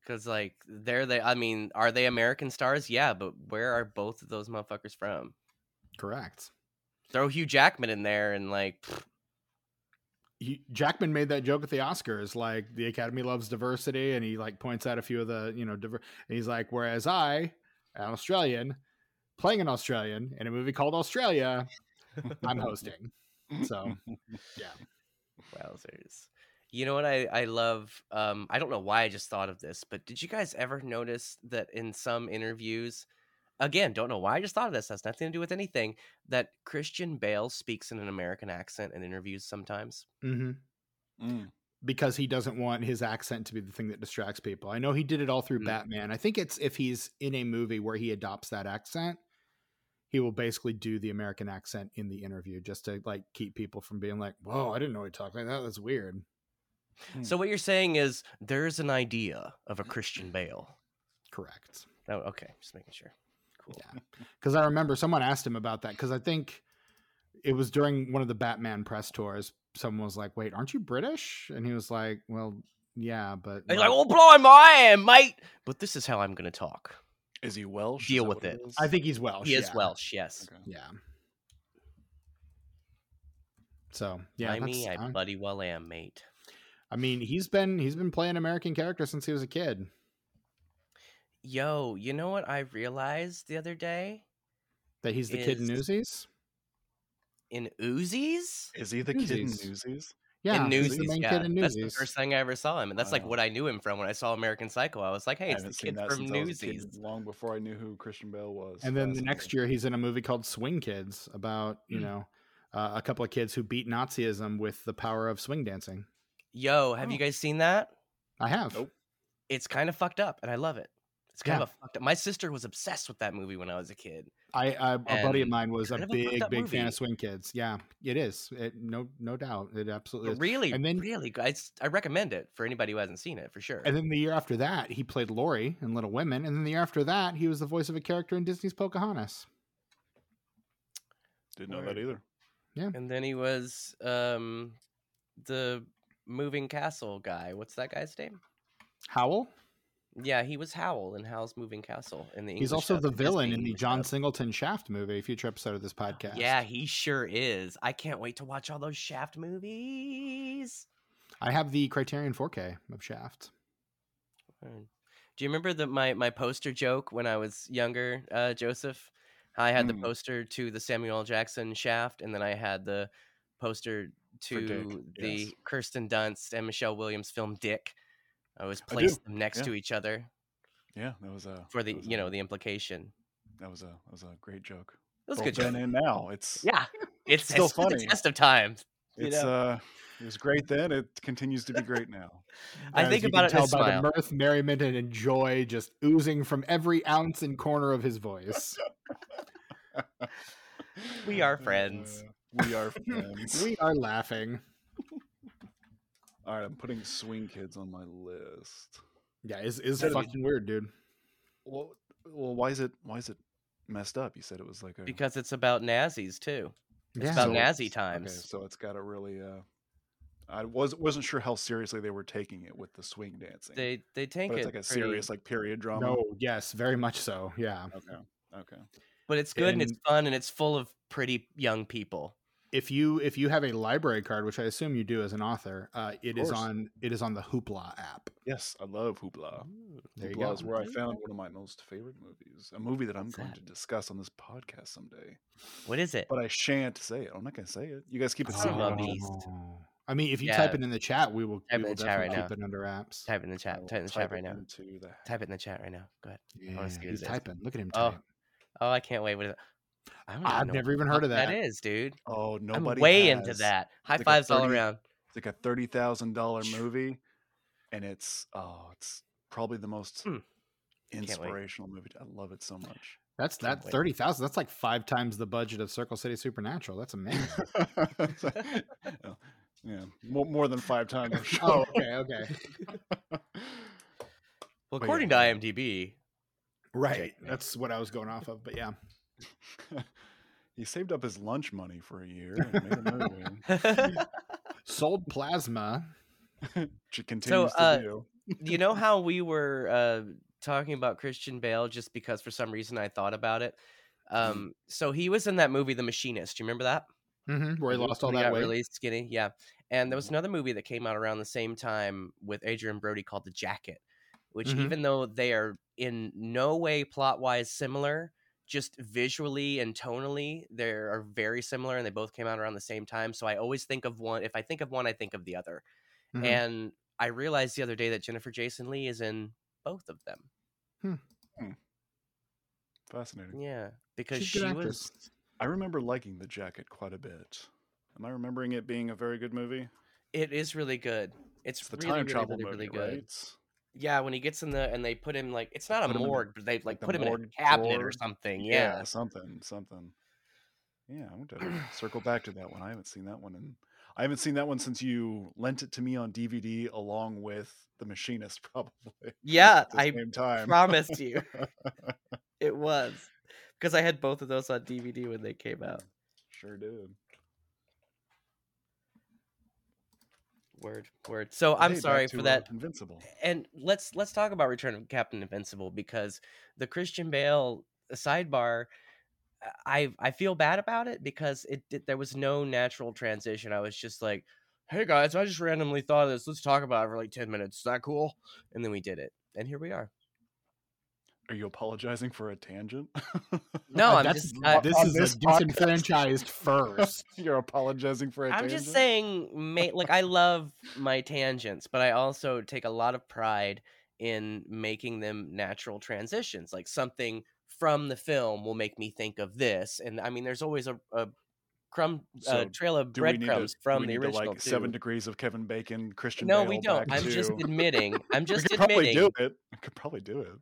Because like they're they, I mean, are they American stars? Yeah, but where are both of those motherfuckers from? Correct. Throw Hugh Jackman in there and like, pfft, he, Jackman made that joke at the Oscars, like the Academy loves diversity, and he like points out a few of the you know, diver- and he's like, whereas I, an Australian, playing an Australian in a movie called Australia, I'm hosting. So yeah, Wowzers. You know what I, I love? Um, I don't know why I just thought of this, but did you guys ever notice that in some interviews, again, don't know why I just thought of this, has nothing to do with anything, that Christian Bale speaks in an American accent in interviews sometimes? mm-hmm. Mm. because he doesn't want his accent to be the thing that distracts people. I know he did it all through Mm. Batman. I think it's if he's in a movie where he adopts that accent, he will basically do the American accent in the interview just to like keep people from being like, "Whoa, I didn't know he talked like that. That's weird." So what you're saying is there's an idea of a Christian Bale. Correct. Oh, okay, just making sure. Cool. Yeah. Because I remember someone asked him about that because I think it was during one of the Batman press tours. Someone was like, "Wait, aren't you British?" And he was like, "Well, yeah, but He's not- like, "Oh, blimey, I am, mate." But this is how I'm going to talk. Is he Welsh? Deal with it. it. is? I think he's Welsh. he is yeah. Welsh, yes. Okay. Yeah. So yeah, Yeah, I that's- I- bloody well am, mate. I mean, he's been he's been playing American characters since he was a kid. Yo, you know what I realized the other day? That he's the kid in Is- Newsies. In Uzis? Is he the kid in Newsies. Newsies? Yeah, in he's Newsies, the main yeah. kid in That's the first thing I ever saw him, and that's like what I knew him from when I saw American Psycho. I was like, "Hey, it's the kid from since I was a kid, Newsies." long before I knew who Christian Bale was. and then the next year, he's in a movie called Swing Kids about you Mm. know uh, a couple of kids who beat Nazism with the power of swing dancing. Yo, have you Oh. guys seen that? I have. Nope. It's kind of fucked up, and I love it. It's kind Yeah. of a fucked up. My sister was obsessed with that movie when I was a kid. I, I a buddy of mine was a kind of a big up big fan of Swing Kids. Yeah, it is. It, no no doubt. It absolutely But is. really, And then- really, guys, I recommend it for anybody who hasn't seen it for sure. And then the year after that, he played Laurie in Little Women. And then the year after that, he was the voice of a character in Disney's Pocahontas. Didn't know that either. Yeah, And then he was um the moving castle guy. What's that guy's name? Howell. Yeah, he was Howl in Howl's Moving Castle in the. He's also the villain in the John dub. Singleton Shaft movie, a future episode of this podcast. Yeah, he sure is. I can't wait to watch all those Shaft movies. I have the Criterion 4K of Shaft. Do you remember the my my poster joke when I was younger, uh, Joseph? I had the Mm. poster to the Samuel L. Jackson Shaft, and then I had the poster For Dick, to the yes. Kirsten Dunst and Michelle Williams film Dick. I always placed them next yeah. to each other Yeah, that was a for the you a- know the implication. that was a that was a great joke. It was a Both good then joke. and now. It's Yeah, it's Still it's stood the funny. test of time. it's know? uh it was great then. It continues to be great now. I think about it tell by smile. the mirth, merriment, and joy just oozing from every ounce and corner of his voice. We are friends. Uh, we are friends. we are laughing. All right, I'm putting Swing Kids on my list. Yeah, is is fucking weird, dude. Well, well, why is it why is it messed up? You said it was like a because it's about Nazis too. It's Yeah. about So Nazi it's- times. Okay, so it's got a really. Uh, I was wasn't sure how seriously they were taking it with the swing dancing. They they take but it it's like a pretty- serious like period drama. No, yes, very much so. Yeah. Okay. Okay. but it's good and, it's fun and it's full of pretty young people. If you if you have a library card, which I assume you do as an author, uh, it is on it is on the Hoopla app. Yes, I love Hoopla. Mm, there you Hoopla go. is where I mm-hmm. found one of my most favorite movies. A movie that I'm What's going that? to discuss on this podcast someday. What is it? But I shan't say it. I'm not going to say it. You guys keep it Oh, secret. love? Beast. Ah. I mean, if you Yeah. type it in the chat, we will, Type we in the chat right definitely now. it under apps. Type it in the chat. will Type in the chat right now. the- Type it in the chat right now. Go ahead. Yeah, wanna see what he's typing. Look at him Oh, type. Oh, I can't wait. What is it? I don't I've never even heard of that. That is, dude. Oh, nobody. I'm nobody. way into that. High like a fives all around. It's like a thirty thousand dollar movie, and it's oh, it's probably the most hmm. wait. inspirational movie. I love it so much. That's Can't that wait. thirty thousand. That's like five times the budget of Circle City Supernatural. That's amazing. yeah, yeah, more, more than five times. I'm sure. oh, okay, okay, Well, according yeah. to IMDb, right. Jake, That's what I was going off of. But yeah, he saved up his lunch money for a year and made a movie, sold plasma. which he continues uh, to do. you know how we were uh, talking about Christian Bale just because for some reason I thought about it. Mm-hmm. Um, so he was in that movie, The Machinist. Do you remember that? Mm-hmm, where he lost all When that got weight. really skinny. Yeah, and there was another movie that came out around the same time with Adrien Brody called The Jacket, which Mhm. even though they are in no way plot wise similar, just visually and tonally they are very similar, and they both came out around the same time. So I always think of one. If I think of one, I think of the other. Mhm. And I realized the other day that Jennifer Jason Leigh is in both of them. Hmm. Fascinating. Yeah, because She's a good she actress. was. I remember liking The Jacket quite a bit. Am I remembering it being a very good movie? It is really good. It's, It's the really, time really, travel really, movie, really good. right? Yeah, when he gets in the and they put him like it's not a morgue, but they like the put him in a cabinet or something. Yeah. something, something. Yeah, I want to circle back to that one. I haven't seen that one, and I haven't seen that one since you lent it to me on DVD along with The Machinist, probably. Yeah, At the I time. promised you it was because I had both of those on DVD when they came out. Sure did. Word, word. So I'm Hey, sorry for uh, that. Invincible. And let's let's talk about Return of Captain Invincible because the Christian Bale sidebar. I I feel bad about it because it did, there was no natural transition. I was just like, "Hey guys, I just randomly thought of this. Let's talk about it for like ten minutes. Is that cool?" And then we did it, and here we are. Are you apologizing for a tangent? No, I'm that's- just I, this on is this a podcast. disenfranchised first. You're apologizing for a I'm tangent. just saying, ma- like I love my tangents, but I also take a lot of pride in making them natural transitions. Like something from the film will make me think of this, and I mean, there's always a, a crumb So, a trail of Do we need to- breadcrumbs do from we the need to, original like too. Seven Degrees of Kevin Bacon, Christian. no, Bale we don't. back I'm just admitting. I'm we just could probably do admitting. it. We could probably do it.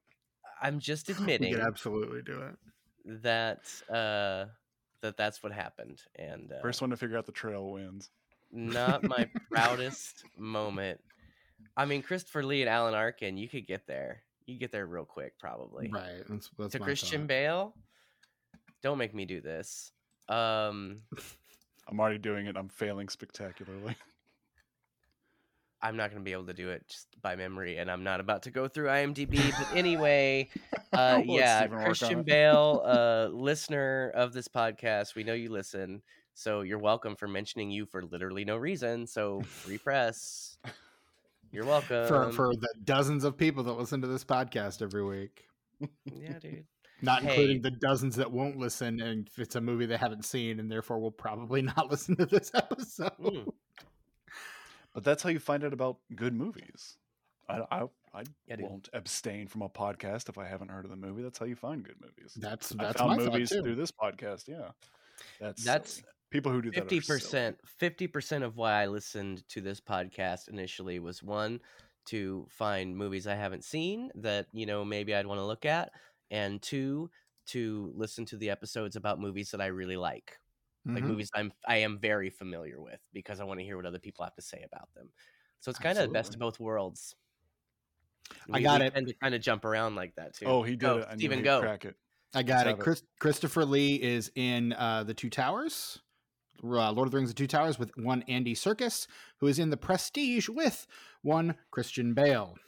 I'm just we admitting could absolutely do it. that uh that that's what happened, and uh, First one to figure out the trail wins. not my proudest moment. I mean, Christopher Lee and Alan Arkin, you could get there. You get there real quick, probably. Right. That's, that's to Christian thought. Bale, don't make me do this. Um, I'm already doing it. I'm failing spectacularly. I'm not going to be able to do it just by memory, and I'm not about to go through IMDb. But anyway, uh, We'll yeah, Stephen work on Christian. Bale, uh, listener of this podcast, we know you listen, so you're welcome for mentioning you for literally no reason. So free press. You're welcome. for for the dozens of people that listen to this podcast every week, yeah, dude. not Hey. including the dozens that won't listen, and if it's a movie they haven't seen, and therefore will probably not listen to this episode. Mm. But that's how you find out about good movies. I I, I Yeah, won't abstain from a podcast if I haven't heard of the movie. That's how you find good movies. That's I that's found my movies thought too. through this podcast. Yeah, that's That's silly. people who do that. Fifty percent, fifty percent of why I listened to this podcast initially was one to find movies I haven't seen that you know maybe I'd want to look at, and two to listen to the episodes about movies that I really like, like Mhm. movies I'm I am very familiar with because I want to hear what other people have to say about them. So it's kind of the best of both worlds. I got we it. And to kind of jump around like that too. Oh, he did Go, it. I Stephen, go. crack it. I got it. it. Chris, Christopher Lee is in uh, the Two Towers, uh, Lord of the Rings: The Two Towers, with one Andy Serkis, who is in the Prestige with one Christian Bale.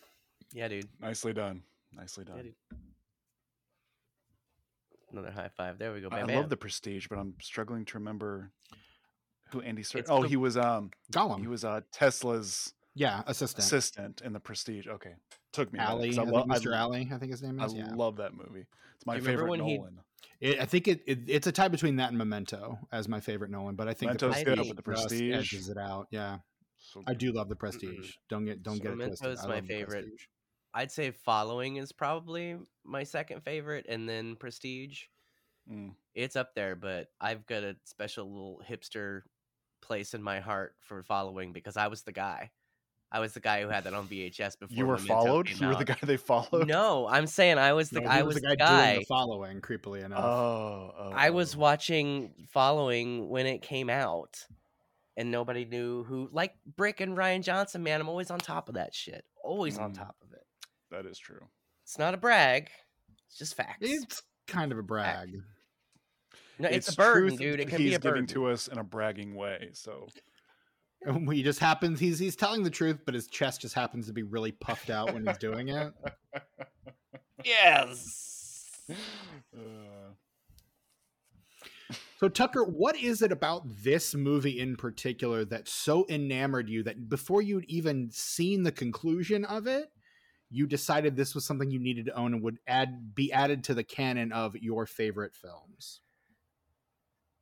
Yeah, dude. Nicely done. Nicely Yeah, done. dude. Another high five. There we go. I Bam, I love bam. the Prestige, but I'm struggling to remember who Andy Serkis. Oh, the- he was um Gollum, he was uh Tesla's yeah, assistant. assistant in the Prestige. Okay, took me. a minute, Alley, 'cause I, I, think lo- I Mr. Alley, I think his name I is. yeah, love that movie. It's my favorite when he- Nolan. It- I think it, it it's a tie between that and Memento as my favorite Nolan, but I think the Memento's good, Prestige but the just Prestige- edges it out. Yeah, So I do love the Prestige. Don't get don't So get it twisted. Memento's I my favorite. Prestige. I'd say following is probably my second favorite, and then Prestige. Mm. It's up there, but I've got a special little hipster place in my heart for following because I was the guy. I was the guy who had that on VHS before. you were Memento followed. You were the guy they followed. No, I'm saying I was the No, I was the guy, guy. doing the following. Creepily enough, Oh, oh, I was oh. watching following when it came out, and nobody knew who. Like Brick and Rian Johnson, man. I'm always on top of that shit. Always on Mm. top of it. That is true. It's not a brag. It's just facts. it's kind of a brag. no, it's, a truth burden, dude. It that can be he's a burden. giving to us in a bragging way. So He just happens he's he's telling the truth, but his chest just happens to be really puffed out when he's doing it. Yes. Uh, So Tucker, what is it about this movie in particular that so enamored you that before you'd even seen the conclusion of it, you decided this was something you needed to own and would add be added to the canon of your favorite films?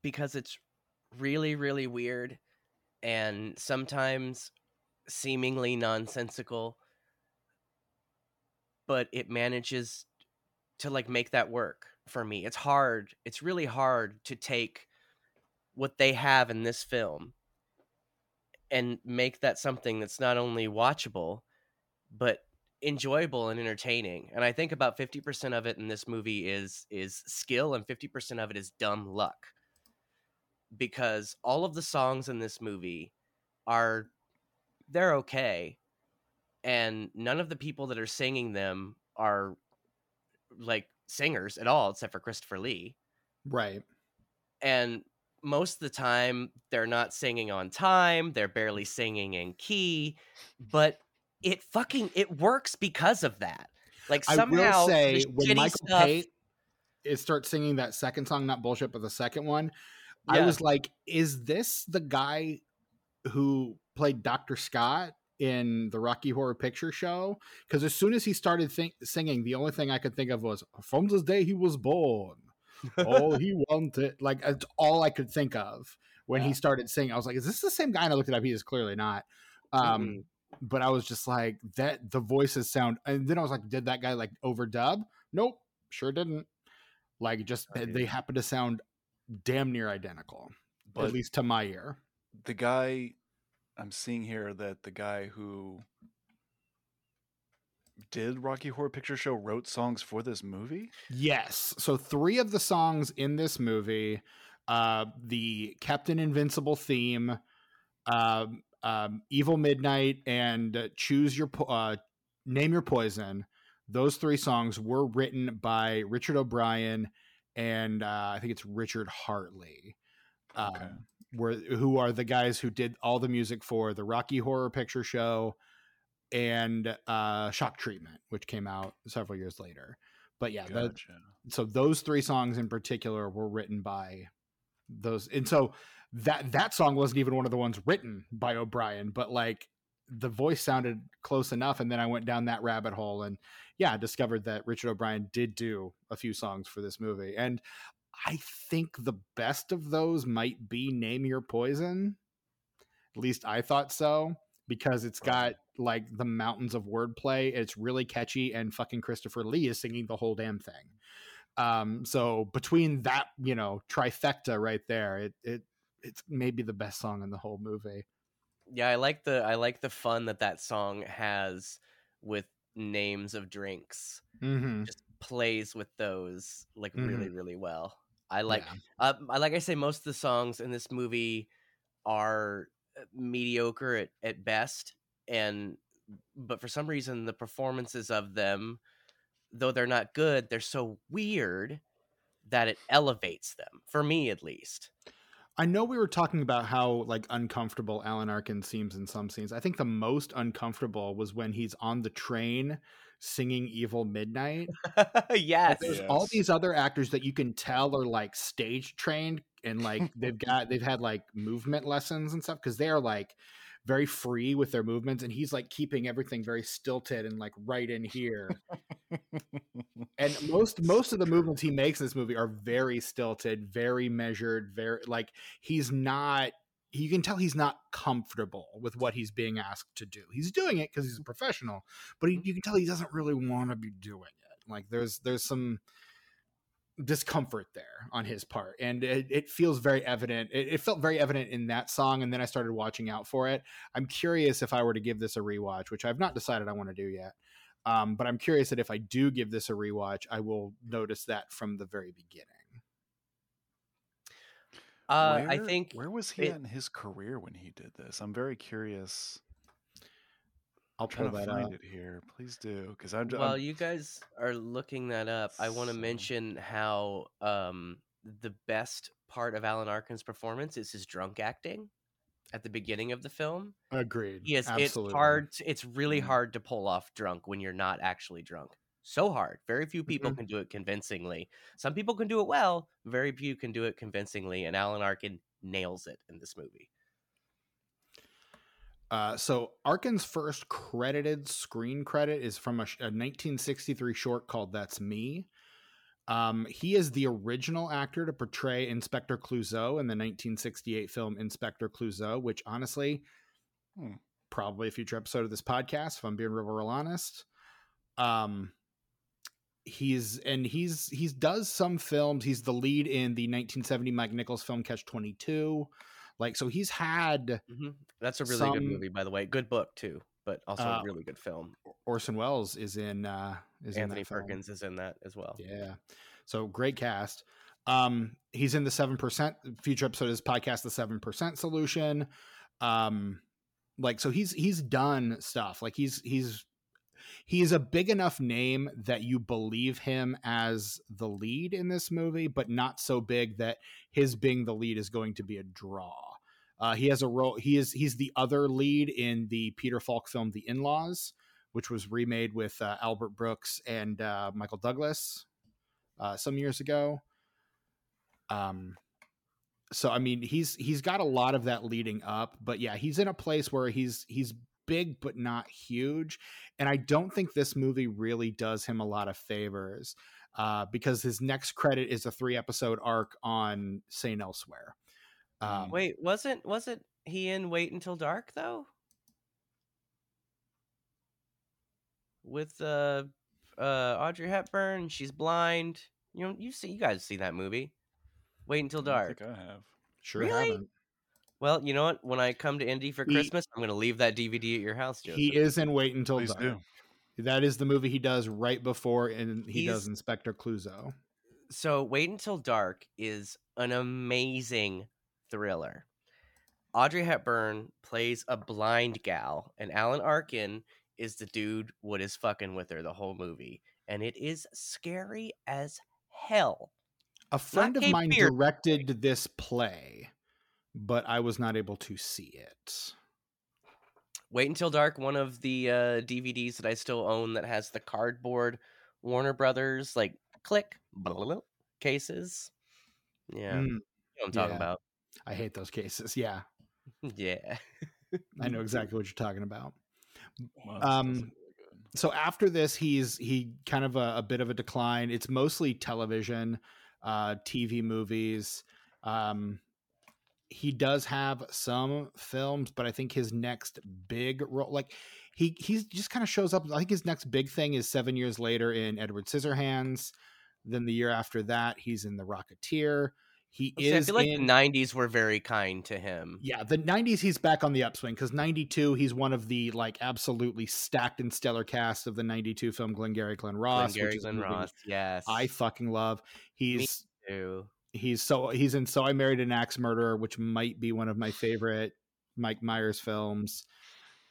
Because it's really really weird and sometimes seemingly nonsensical but it manages to like make that work for me. It's hard. It's really hard to take what they have in this film and make that something that's not only watchable but enjoyable and entertaining. And I think about 50% of it in this movie is is skill and 50% of it is dumb luck. Because all of the songs in this movie are they're okay and none of the people that are singing them are like singers at all except for Christopher Lee. Right. And most of the time they're not singing on time, they're barely singing in key, but it fucking it works because of that. Like somehow I will say when Michael stuff... Pate is starts singing that second song, not bullshit, but the second one, yeah. I was like, is this the guy who played Dr. Scott in the Rocky Horror Picture Show because as soon as he started think- singing, the only thing I could think of was "From this day he was born, all he wanted." Like it's all I could think of when yeah. he started singing. I was like, "Is this the same guy?" And I looked it up. He is clearly not. Um, mm-hmm. But I was just like, "That the voices sound." And then I was like, "Did that guy like overdub?" Nope, sure didn't. Like, just oh, they happen to sound damn near identical, but at least to my ear. The guy I'm seeing here that the guy who did Rocky Horror Picture Show wrote songs for this movie? Yes. So three of the songs in this movie, uh, the Captain Invincible theme, uh, um, Evil Midnight, and Choose Your po- uh, Name Your Poison. Those three songs were written by Richard O'Brien and uh, I think it's Richard Hartley. Okay. Um, were who are the guys who did all the music for the Rocky Horror Picture Show and uh, Shock Treatment, which came out several years later. But yeah, gotcha. the, so those three songs in particular were written by those, and so that that song wasn't even one of the ones written by O'Brien, but like the voice sounded close enough, and then I went down that rabbit hole and yeah, discovered that Richard O'Brien did do a few songs for this movie, and I think the best of those might be Name Your Poison. At least I thought so because it's got like the mountains of wordplay. It's really catchy, and fucking Christopher Lee is singing the whole damn thing. Um, so between that, you know, trifecta right there, it it it's maybe the best song in the whole movie. Yeah, I like the I like the fun that that song has with names of drinks. Mm-hmm. Just plays with those like mm-hmm. really really well. I like yeah. uh, I like I say most of the songs in this movie are uh, mediocre at, at best and but for some reason the performances of them though they're not good they're so weird that it elevates them for me at least I know we were talking about how like uncomfortable Alan Arkin seems in some scenes. I think the most uncomfortable was when he's on the train singing Evil Midnight. yes. There's yes. all these other actors that you can tell are like stage trained and like they've got they've had like movement lessons and stuff because they're like very free with their movements and he's like keeping everything very stilted and like right in here. And most most of the movements he makes in this movie are very stilted very measured very like he's not you can tell he's not comfortable with what he's being asked to do. He's doing it because he's a professional but he, mm-hmm. you can tell he doesn't really want to be doing it. Like there's there's some discomfort there on his part and it, it feels very evident it, it, felt very evident in that song and then i started watching out for it. I'm curious if i were to give this a rewatch which i've not decided i want to do yet um, but i'm curious that if i do give this a rewatch i will notice that from the very beginning. Uh, where, i think where was he it, in his career when he did this? I'm very curious I'll try to find up. it here. Please do, because I'm. While I'm... you guys are looking that up, I want to so... mention how um, the best part of Alan Arkin's performance is his drunk acting at the beginning of the film. Agreed. Yes, it's hard. It's really mm-hmm. hard to pull off drunk when you're not actually drunk. so hard. Very few people Mhm. can do it convincingly. Some people can do it well, very few can do it convincingly, and Alan Arkin nails it in this movie. Uh, so Arkin's first credited screen credit is from a, a 1963 short called "That's Me." Um, he is the original actor to portray Inspector Clouseau in the 1968 film Inspector Clouseau, which honestly, Hmm. probably a future episode of this podcast, if I'm being real, real honest. Um, he's and he's he's does some films. He's the lead in the 1970 Mike Nichols film Catch 22. Like, so he's had hmm That's a really good movie, by the way. Good book too, but also Uh, a really good film. Orson Welles is in uh is in Anthony film. Perkins is in that as well. Yeah. So great cast. Um, he's in the seven percent future episode of his podcast, the seven percent solution. Um, like so he's he's done stuff. Like he's he's he's a big enough name that you believe him as the lead in this movie, but not so big that his being the lead is going to be a draw. Uh, he has a role. He is he's the other lead in the Peter Falk film The In Laws, which was remade with uh, Albert Brooks and uh, Michael Douglas uh, some years ago. Um, so I mean, he's he's got a lot of that leading up, but yeah, he's in a place where he's he's big but not huge, and I don't think this movie really does him a lot of favors uh, because his next credit is a three episode arc on Saint Elsewhere. Um, Wait, wasn't wasn't he in Wait Until Dark though? With uh uh Audrey Hepburn, she's blind. You know, you see you guys see that movie. Wait Until I Dark. think I have. sure Really? haven't. Well, you know what? When I come to Indy for He- Christmas, I'm gonna leave that DVD at your house, Joseph. He is in Wait Until Please Dark. do. That is the movie he does right before, and he He's- does Inspector Clouseau. so Wait Until Dark is an amazing thriller. Audrey Hepburn plays a blind gal, and Alan Arkin is the dude what is fucking with her the whole movie, and it is scary as hell. A friend of Cape mine Fear. directed this play, but I was not able to see it. Wait Until Dark, one of the uh, DVDs that I still own that has the cardboard Warner Brothers like click blah, blah, blah, cases. Yeah, Mm, you know what I'm talking yeah. about. I hate those cases. Yeah, Yeah. I know exactly what you're talking about. Wow, Um, look really good. so after this he's he kind of a, a bit of a decline it's mostly television uh tv movies um he does have some films but i think his next big role like he he just kind of shows up i think his next big thing is seven years later in edward scissorhands then the year after that he's in the rocketeer he See, I is feel like in, the '90s were very kind to him. yeah, the 90s he's back on the upswing because 92 he's one of the like absolutely stacked and stellar cast of the 92 film Glengarry Glen Ross, Glengarry is Glen Ross, yes. I fucking love. He's he's so he's in So I Married an Axe Murderer, which might be one of my favorite Mike Myers films.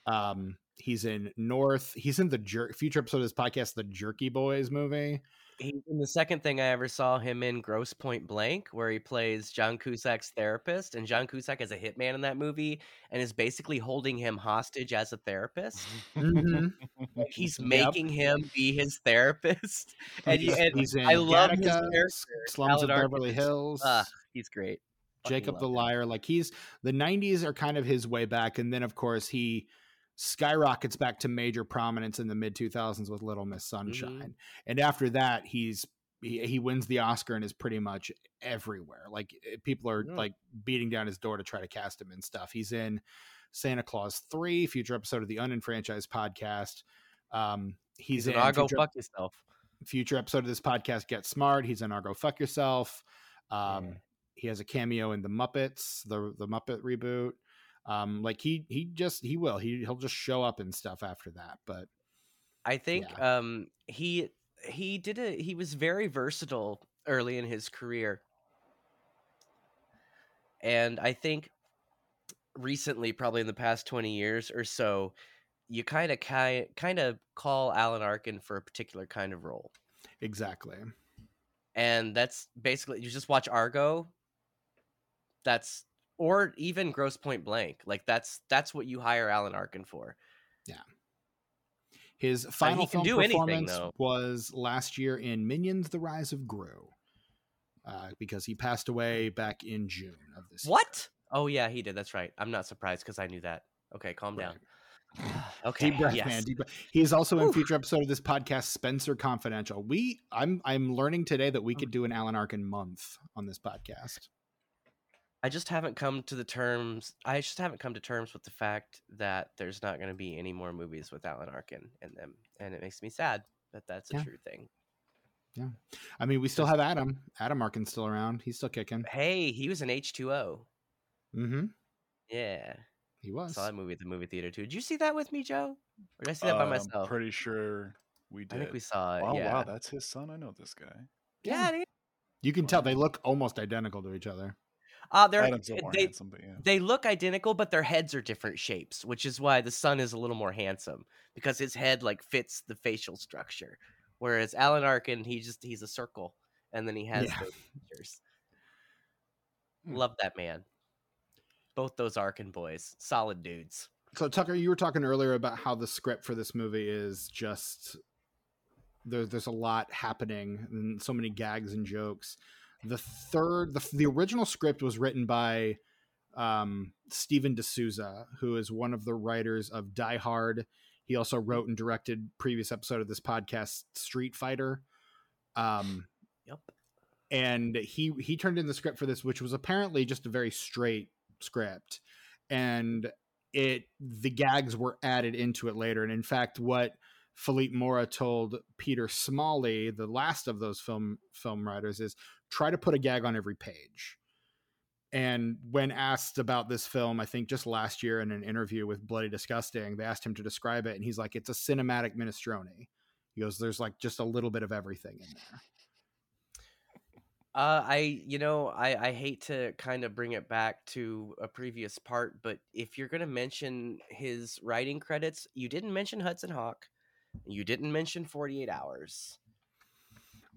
Um, he's in North. He's in the jer- future episode of this podcast, the Jerky Boys movie. He's in the second thing I ever saw him in, Grosse Pointe Blank, where he plays John Cusack's therapist, and John Cusack is a hitman in that movie, and is basically holding him hostage as a therapist. Mhm. Like, he's Yep. making him be his therapist, and, he's, and he's I love his character, Slums of Alan Arkin Beverly is- Hills. ah, he's great. Jacob love the him. Liar. Like he's the 90s are kind of his way back. And then, of course, he skyrockets back to major prominence in the mid 2000s with Little Miss Mm-hmm. Sunshine. And after that, he's he, he wins the Oscar and is pretty much everywhere. Like eh, people are Yeah. like beating down his door to try to cast him and stuff. He's in Santa Clause 3, future episode of the Unenfranchised podcast. Um, he's, He's, in Argo future, fuck yourself. future episode of this podcast, Get Smart. He's in Argo Fuck Yourself. Um, Yeah. he has a cameo in the Muppets, the the Muppet reboot. Um, like he he just he will he he'll just show up and stuff after that. But I think um he he did a he was very versatile early in his career. And I think recently probably in the past 20 years or so you kind of kind of call Alan Arkin for a particular kind of role. exactly, And that's basically you just watch Argo. That's or even Grosse Pointe Blank. Like that's that's what you hire Alan Arkin for. Yeah. His final film do anything, performance though. was last year in Minions: The Rise of Gru, uh, because he passed away back in June of this. year. What? Oh yeah, he did. That's right. I'm not surprised because I knew that. Okay, calm down. Okay, Deep breath, yes. man. Deep breath. He is also in Whew. future episode of this podcast, Spencer Confidential. We, I'm, I'm learning today that we Oh. could do an Alan Arkin month on this podcast. I just haven't come to the terms. I just haven't come to terms with the fact that there's not going to be any more movies with Alan Arkin in them, and it makes me sad. But that's a Yeah. true thing. Yeah, I mean, we still have Adam. Adam Arkin's still around. He's still kicking. Hey, he was in H two O. Mm-hmm. Yeah, He was. I was. saw that movie at the movie theater too. Did you see that with me, Joe? Or did I see that by Uh, myself? I'm pretty sure we did. I think we saw it. Wow, yeah. wow, that's his son. I know this guy. yeah. dude. You can tell they look almost identical to each other. Uh, they're, they, handsome, but yeah. they look identical, but their heads are different shapes, which is why the son is a little more handsome because his head like fits the facial structure, whereas Alan Arkin he just he's a circle, and then he has Yeah. those features. Hmm. Love that man. Both those Arkin boys, solid dudes. So Tucker, you were talking earlier about how the script for this movie is just there, there's a lot happening and so many gags and jokes. The third, the, the original script was written by um, Steven de Souza, who is one of the writers of Die Hard. He also wrote and directed previous episode of this podcast, Street Fighter. Um, Yep. and he he turned in the script for this, which was apparently just a very straight script, and it the gags were added into it later. And in fact, what Philippe Mora told Peter Smalley, the last of those film film writers, is try to put a gag on every page. And when asked about this film, I think just last year in an interview with Bloody Disgusting, they asked him to describe it, and he's like, "It's a cinematic minestrone." He goes, "There's like just a little bit of everything in there." Uh, I you know I I hate to kind of bring it back to a previous part, but if you're gonna mention his writing credits, you didn't mention Hudson Hawk, you didn't mention Forty Eight Hours.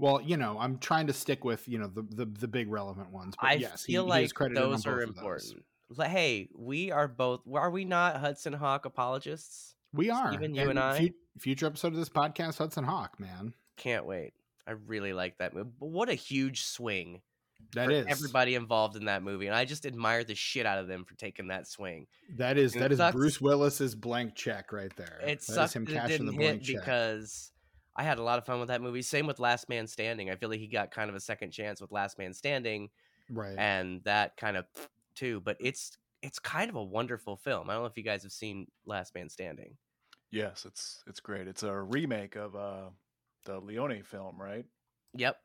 Well, you know, I'm trying to stick with you know the the, the big relevant ones. But I yes, feel he like on those are those. important. Like, hey, we are both. Are we not Hudson Hawk apologists? We are. Even you and I? future episode of this podcast, Hudson Hawk, man. Can't wait. I really like that movie. But what a huge swing That is everybody involved in that movie, and I just admire the shit out of them for taking that swing. That is And that is sucks- Bruce Willis's blank check right there. It That is sucks him cashing the blank check. because I had a lot of fun with that movie. Same with Last Man Standing. I feel like he got kind of a second chance with Last Man Standing, right. and that kind of too. But it's it's kind of a wonderful film. I don't know if you guys have seen Last Man Standing. Yes, it's it's great. It's a remake of uh the Leone film, right? Yep,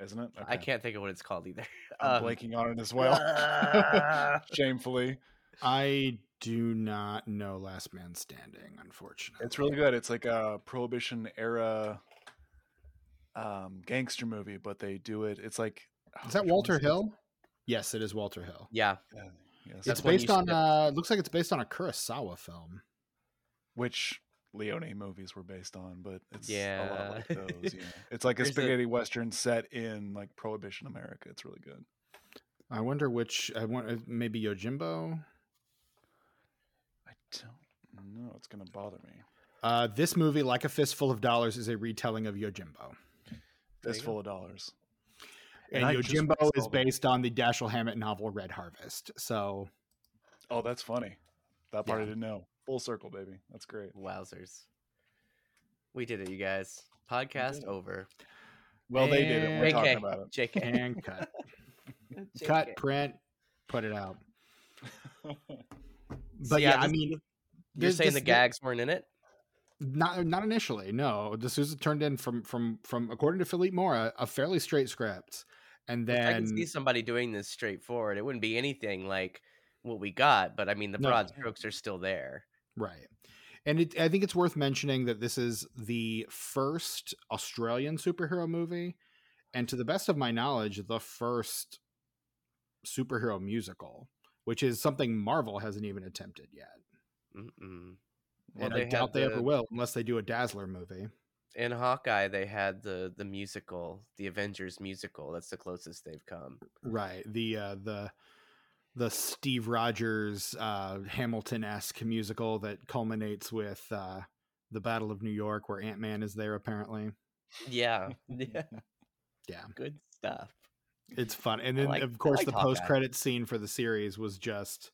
Isn't it? I can't think of what it's called either. I'm Um, blanking on it as well. Shamefully. I do not know Last Man Standing, unfortunately. It's really good. It's like a prohibition era um gangster movie, but they do it it's like oh, Is that which one Walter it? Hill? Yes, it is Walter Hill. yeah, Yeah, yes. It's based on skipped. uh it looks like it's based on a Kurosawa film. which Leone movies were based on, but it's a Yeah. lot like those. Yeah. It's like a There's a- spaghetti western set in like prohibition America. It's really good. I wonder which I want uh, maybe Yojimbo. I don't know. It's gonna bother me. Uh, this movie, like a fistful of dollars, is a retelling of Yojimbo, There Fistful of dollars. and, And I Yojimbo is saw that. based on the Dashiell Hammett novel Red Harvest. So Oh, that's funny. That part I didn't know. Full circle, baby. That's great. wowzers. We did it, you guys. Podcast it. over. Well, they did it. We're And- talking about it. JK. and cut, cut, print, put it out. But yeah, yeah, I mean, You're this- saying this- the gags weren't in it? Not not initially. No, de Souza turned in from from from according to Philippe Mora a fairly straight script, and then I can see somebody doing this straightforward. It wouldn't be anything like what we got, but I mean the No. broad strokes are still there. right. And it, I think it's worth mentioning that this is the first Australian superhero movie, and to the best of my knowledge, the first superhero musical, which is something Marvel hasn't even attempted yet. Mm-mm. and I doubt had they ever will, unless they do a Dazzler movie. In Hawkeye, they had the the musical, the Avengers musical. That's the closest they've come. Right. The uh the the Steve Rogers uh Hamilton esque musical that culminates with uh the Battle of New York, where Ant Man is there. Apparently, Yeah. Yeah. yeah, Good stuff. It's fun. And then, like- of course, like the post credit scene for the series was just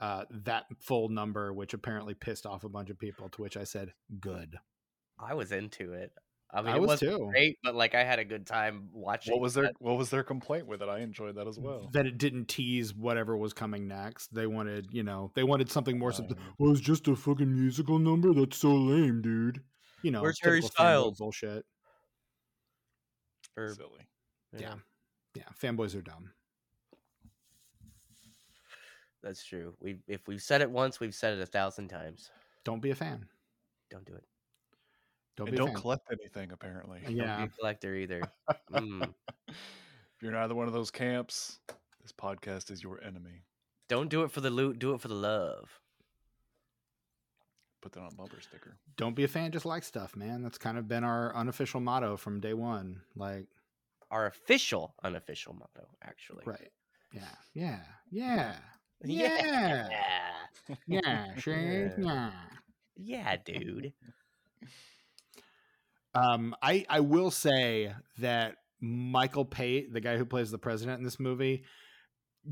uh, that full number, which apparently pissed off a bunch of people. To which I said, "Good." I was into it. I mean, I it was too. great, but like I had a good time watching. What was their that. What was their complaint with it? I enjoyed that as well. That it didn't tease whatever was coming next. They wanted, you know, they wanted something more. subs- Um, well, it's just a fucking musical number. That's so lame, dude. You know, Where's Harry typical fanboy Styles? bullshit. Or, Silly. Yeah. yeah, fanboys are dumb. that's true. We if we've said it once, we've said it a thousand times. Don't be a fan. Don't do it. Don't and be don't collect anything. Apparently, Don't Yeah. be a collector either. Mm. if you're in either one of those camps, this podcast is your enemy. Don't do it for the loot. Do it for the love. Put that on a bumper sticker. Don't be a fan. Just like stuff, man. That's kind of been our unofficial motto from day one. Like, Our official, unofficial motto, actually. right? Yeah, yeah, yeah, Yeah. yeah, yeah. Sure, yeah. Yeah, dude. Um, I I will say that Michael Pate, the guy who plays the president in this movie,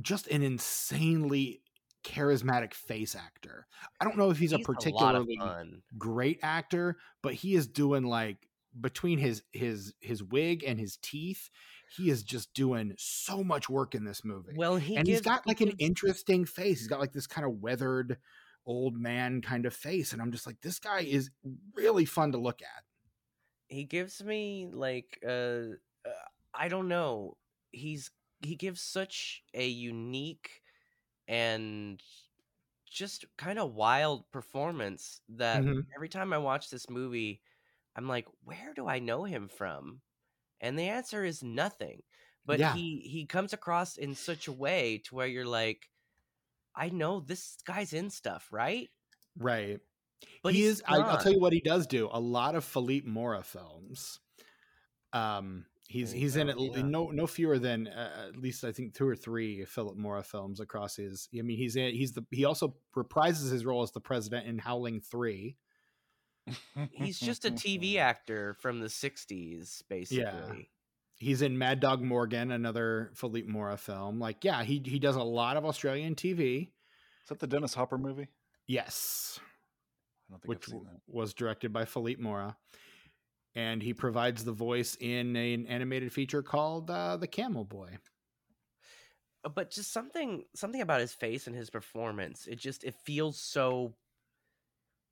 just an insanely charismatic face actor. I don't know if he's, a particularly fun. great actor, but he is doing like between his his his wig and his teeth, he is just doing so much work in this movie. Well, he and he's gives- got he like an interesting face. He's got like this kind of weathered old man kind of face, and I'm just like, this guy is really fun to look at. he gives me like uh, uh i don't know he's he gives such a unique and just kind of wild performance that Mhm. every time i watch this movie i'm like where do i know him from and the answer is nothing but Yeah. he he comes across in such a way to where you're like i know this guy's in stuff right Right. but he is. I, I'll tell you what he does do. A lot of Philippe Mora films. Um, he's he's in go, l- yeah. no no fewer than uh, at least I think two or three Philip Mora films across his. I mean, he's in. He's the. He also reprises his role as the president in Howling Three. He's just a tv actor from the 60s basically Yeah. He's in Mad Dog Morgan, another Philippe Mora film. Like, yeah, he he does a lot of Australian TV. Is that the Dennis Hopper movie? Yes, I don't think which I've seen that. was directed by Philippe Mora. And he provides the voice in an animated feature called uh, The Camel Boy. But just something something about his face and his performance it just it feels so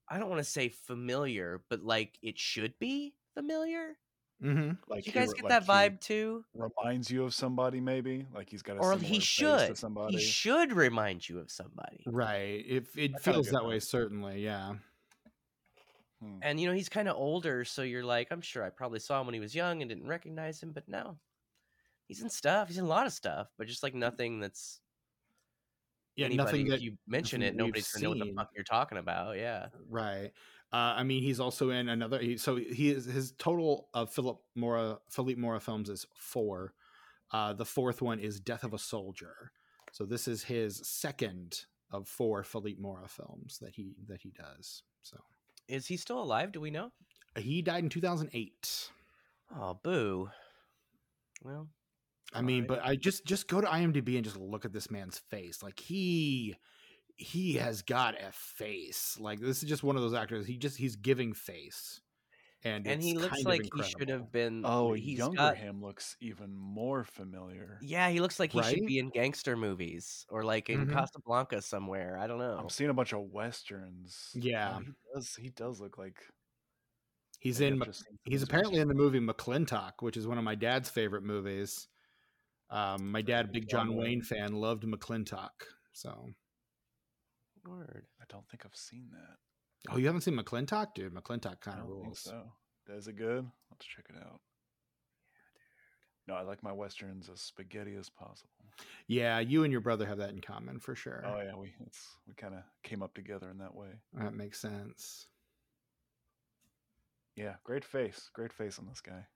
i don't want to say familiar but like it should be familiar Mm-hmm. Like Did you guys re- get like that vibe too Reminds you of somebody, maybe. Like he's got a or similar he face should to somebody. he should remind you of somebody Right. It, it I kinda feels that that. way, certainly. Yeah. Hmm. and you know he's kind of older so you're like i'm sure i probably saw him when he was young and didn't recognize him but no he's in stuff he's in a lot of stuff but just like nothing that's Yeah. anybody, nothing if that. you mention it nobody's gonna know what the fuck you're talking about yeah Right. Uh, I mean, he's also in another. He, so he is his total of Philip Mora Philippe Mora films is four. Uh, the fourth one is Death of a Soldier. So this is his second of four Philippe Mora films that he that he does. So is he still alive do we know he died in 2008. oh boo well I mean, Alright. but I just just go to IMDb and just look at this man's face. Like he he has got a face. Like this is just one of those actors. He just he's giving face, and and he looks kind like he should have been. Oh, he's younger got- him looks even more familiar. Yeah, he looks like he should be in gangster movies or like in Mhm. Casablanca somewhere. I don't know. I'm seeing a bunch of westerns. Oh, Yeah. he does. He does look like He's in. I've Mc- just seen some of He's apparently in the movie McLintock, which is one of my dad's favorite movies. Um, my dad, big John Wayne Wayne. fan, loved McLintock. So, Word. I don't think I've seen that. oh, you haven't seen McLintock, dude? McLintock kind of rules. so. Is it good? Let's check it out. Yeah, dude. No, I like my westerns as spaghetti as possible. Yeah, you and your brother have that in common for sure. Oh yeah, we it's we kind of came up together in that way. That makes sense. Yeah, great face, great face on this guy.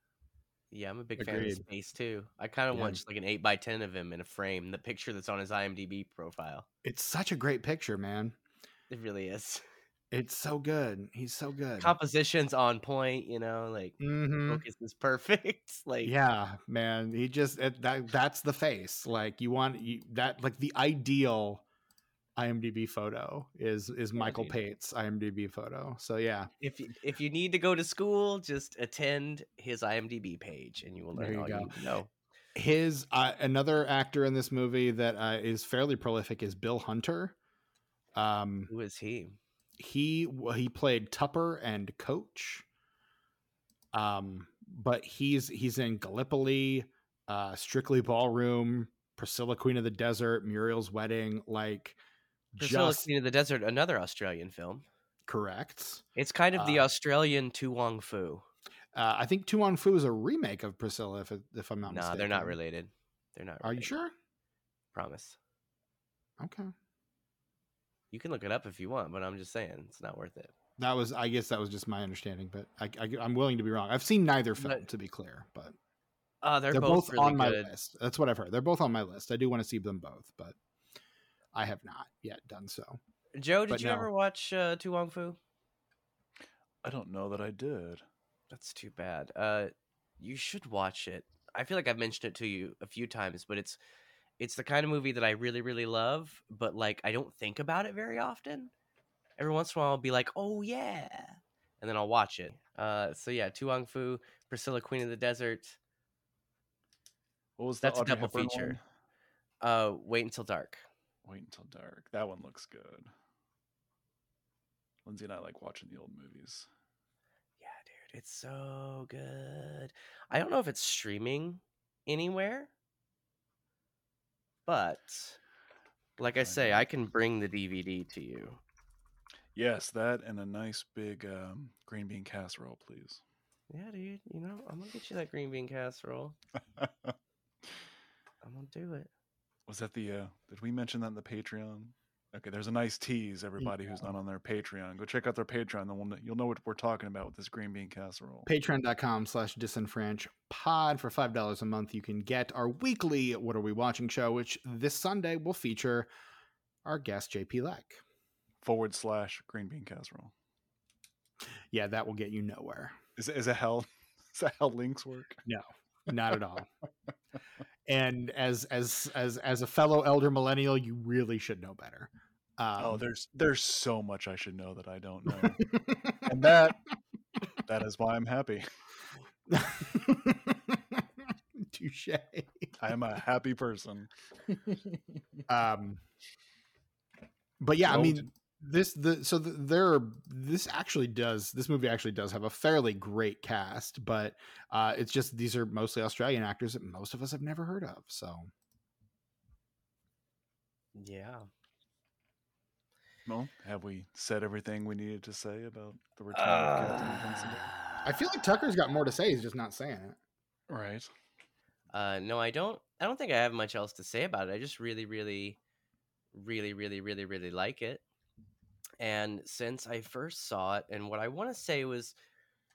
Yeah, I'm a big fan of his Agreed. face too. I kind of Yeah. want just like an eight by ten of him in a frame. The picture that's on his IMDb profile. It's such a great picture, man. It really is. It's so good. He's so good. Composition's on point, you know, like mm-hmm. focus is perfect. like Yeah, man. He just it, that that's the face. Like you want you, that like the ideal IMDb photo is is Michael. Pate's IMDb photo. So yeah, if you, if you need to go to school, just attend his IMDb page and you will learn you all go. you need to know. his uh, another actor in this movie that uh, is fairly prolific is Bill Hunter. Um, Who is he? he he played Tupper and Coach. Um, but he's he's in Gallipoli, uh, Strictly Ballroom, Priscilla Queen of the Desert, Muriel's Wedding, like Priscilla just Queen of the Desert, another Australian film. correct. It's kind of the Uh, Australian To Wong Foo. Uh, I think To Wong Foo is a remake of Priscilla, if if I'm not Nah, mistaken. they're not related. They're not. Are you sure? Promise. Okay, You can look it up if you want, but I'm just saying it's not worth it. that was I guess that was just my understanding, but I, I am willing to be wrong. I've seen neither film But- to be clear, but Uh, they're, they're, both, both, really on my good. list. That's what I've heard. They're both on my list. I do want to see them both, but I have not yet done so. Joe, did But you no. ever watch uh, To Wong Foo? I don't know that I did. That's too bad. Uh, you should watch it. I feel like I've mentioned it to you a few times, but it's it's the kind of movie that I really really love, but like I don't think about it very often. Every once in a while, I'll be like, "Oh yeah," and then I'll watch it. Uh, so yeah, To Wong Foo, Priscilla, Queen of the Desert. What was That's the a double Hepburn feature. one? Uh, Wait until dark. Wait until dark. That one looks good. Lindsay and I like watching the old movies. Yeah, dude, it's so good. I don't know if it's streaming anywhere, but like I say. I can bring the DVD to you. Yes, that and a nice big um, green bean casserole, please. Yeah, dude. You know, I'm gonna get you that green bean casserole. I'm gonna do it. Was that the? uh Did we mention that in the Patreon? Okay, there's a nice tease. Everybody who's not on their Patreon, go check out their Patreon. Then we'll, you'll know what we're talking about with this green bean casserole. Patreon.com slash disenfranch pod for five dollars a month. You can get our weekly What Are We Watching show, which this Sunday will feature our guest JP Leck. Forward slash green bean casserole. Yeah, that will get you nowhere. Is is that how? Is that how links work? No, not at all. and as as as as a fellow elder millennial, you really should know better. Um, oh, there's there's so much I should know that I don't know, and that that is why I'm happy. Touche. I am a happy person. Um, but yeah, I mean, this the so the, there are this actually does this movie actually does have a fairly great cast, but uh, it's just these are mostly Australian actors that most of us have never heard of. So Yeah. Well, have we said everything we needed to say about the return of Captain Invincible? I feel like Tucker's got more to say. He's just not saying it. Right. Uh, no, I don't. I don't think I have much else to say about it. I just really, really, really, really, really, really like it. And since I first saw it, and what I want to say was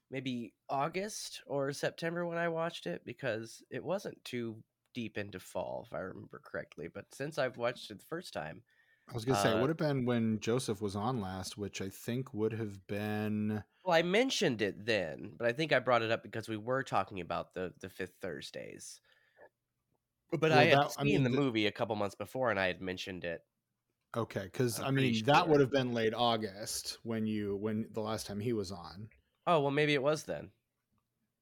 maybe August or September when I watched it, because it wasn't too deep into fall, if I remember correctly. But since I've watched it the first time, I was gonna say it Uh, would have been when Joseph was on last, which I think would have been well, I mentioned it then, but I think I brought it up because we were talking about the the fifth Thursdays. But Well, I had that- seen I mean, the the- movie a couple months before, and I had mentioned it. Okay. Because I mean, that would have been late August when you when the last time he was on. Oh well, maybe it was then.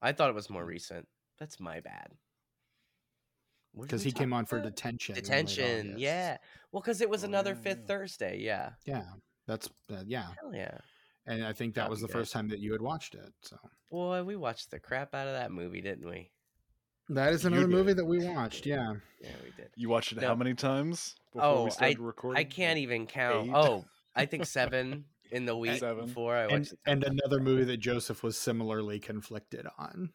I thought it was more recent. That's my bad. Because he came on for about? detention. detention. Yeah. Well, because it was Oh, another fifth yeah. Thursday. Yeah. Yeah, that's uh, yeah. Hell yeah. And I think that was the guys. first time that you had watched it. So Boy, we watched the crap out of that movie, didn't we? That is another movie that we watched. Yeah. Yeah, we did. You watched it No. how many times before Oh, we started recording? I can't even count. Eight? Oh, I think seven in the week Seven. before I And watched. it. and another movie that Joseph was similarly conflicted on.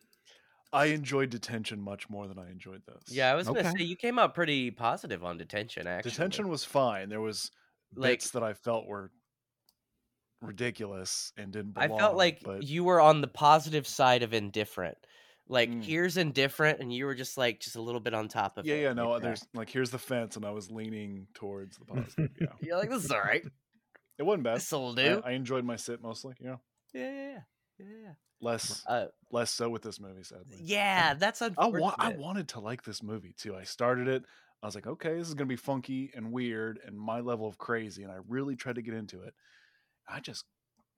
I enjoyed Detention much more than I enjoyed this. Yeah, I was gonna say you came out pretty positive on detention. Actually, Detention was fine. There was Like- bits that I felt were ridiculous and didn't I felt like but you were on the positive side of indifferent. Like Mm. here's indifferent, and you were just like just a little bit on top of yeah, it. yeah, yeah, no. There's like here's the fence, and I was leaning towards the positive. Yeah, You're like this is all right. It wasn't bad. This'll I, do. I enjoyed my sit mostly. You know, yeah, yeah, yeah, yeah, less Uh, less so with this movie. Sadly, yeah, that's I unfortunate. wa- I wanted to like this movie too. I started it. I was like, okay, this is gonna be funky and weird and my level of crazy, and I really tried to get into it. I just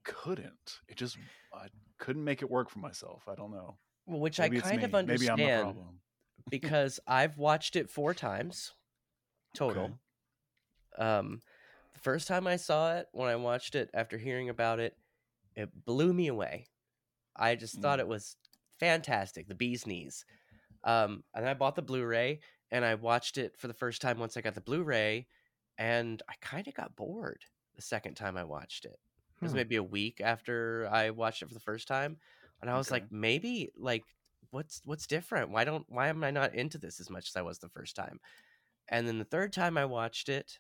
couldn't. It just I couldn't make it work for myself. I don't know. Which Maybe I kind of Maybe I'm the understand because I've watched it four times total. Um, the first time I saw it, when I watched it after hearing about it, it blew me away. I just thought Mm. it was fantastic, the bee's knees. Um, and I bought the Blu-ray and I watched it for the first time once I got the Blu-ray, and I kind of got bored the second time I watched it. It was Hmm. maybe a week after I watched it for the first time, and I was Okay. like, maybe like what's what's different? Why don't why am I not into this as much as I was the first time? And then the third time I watched it,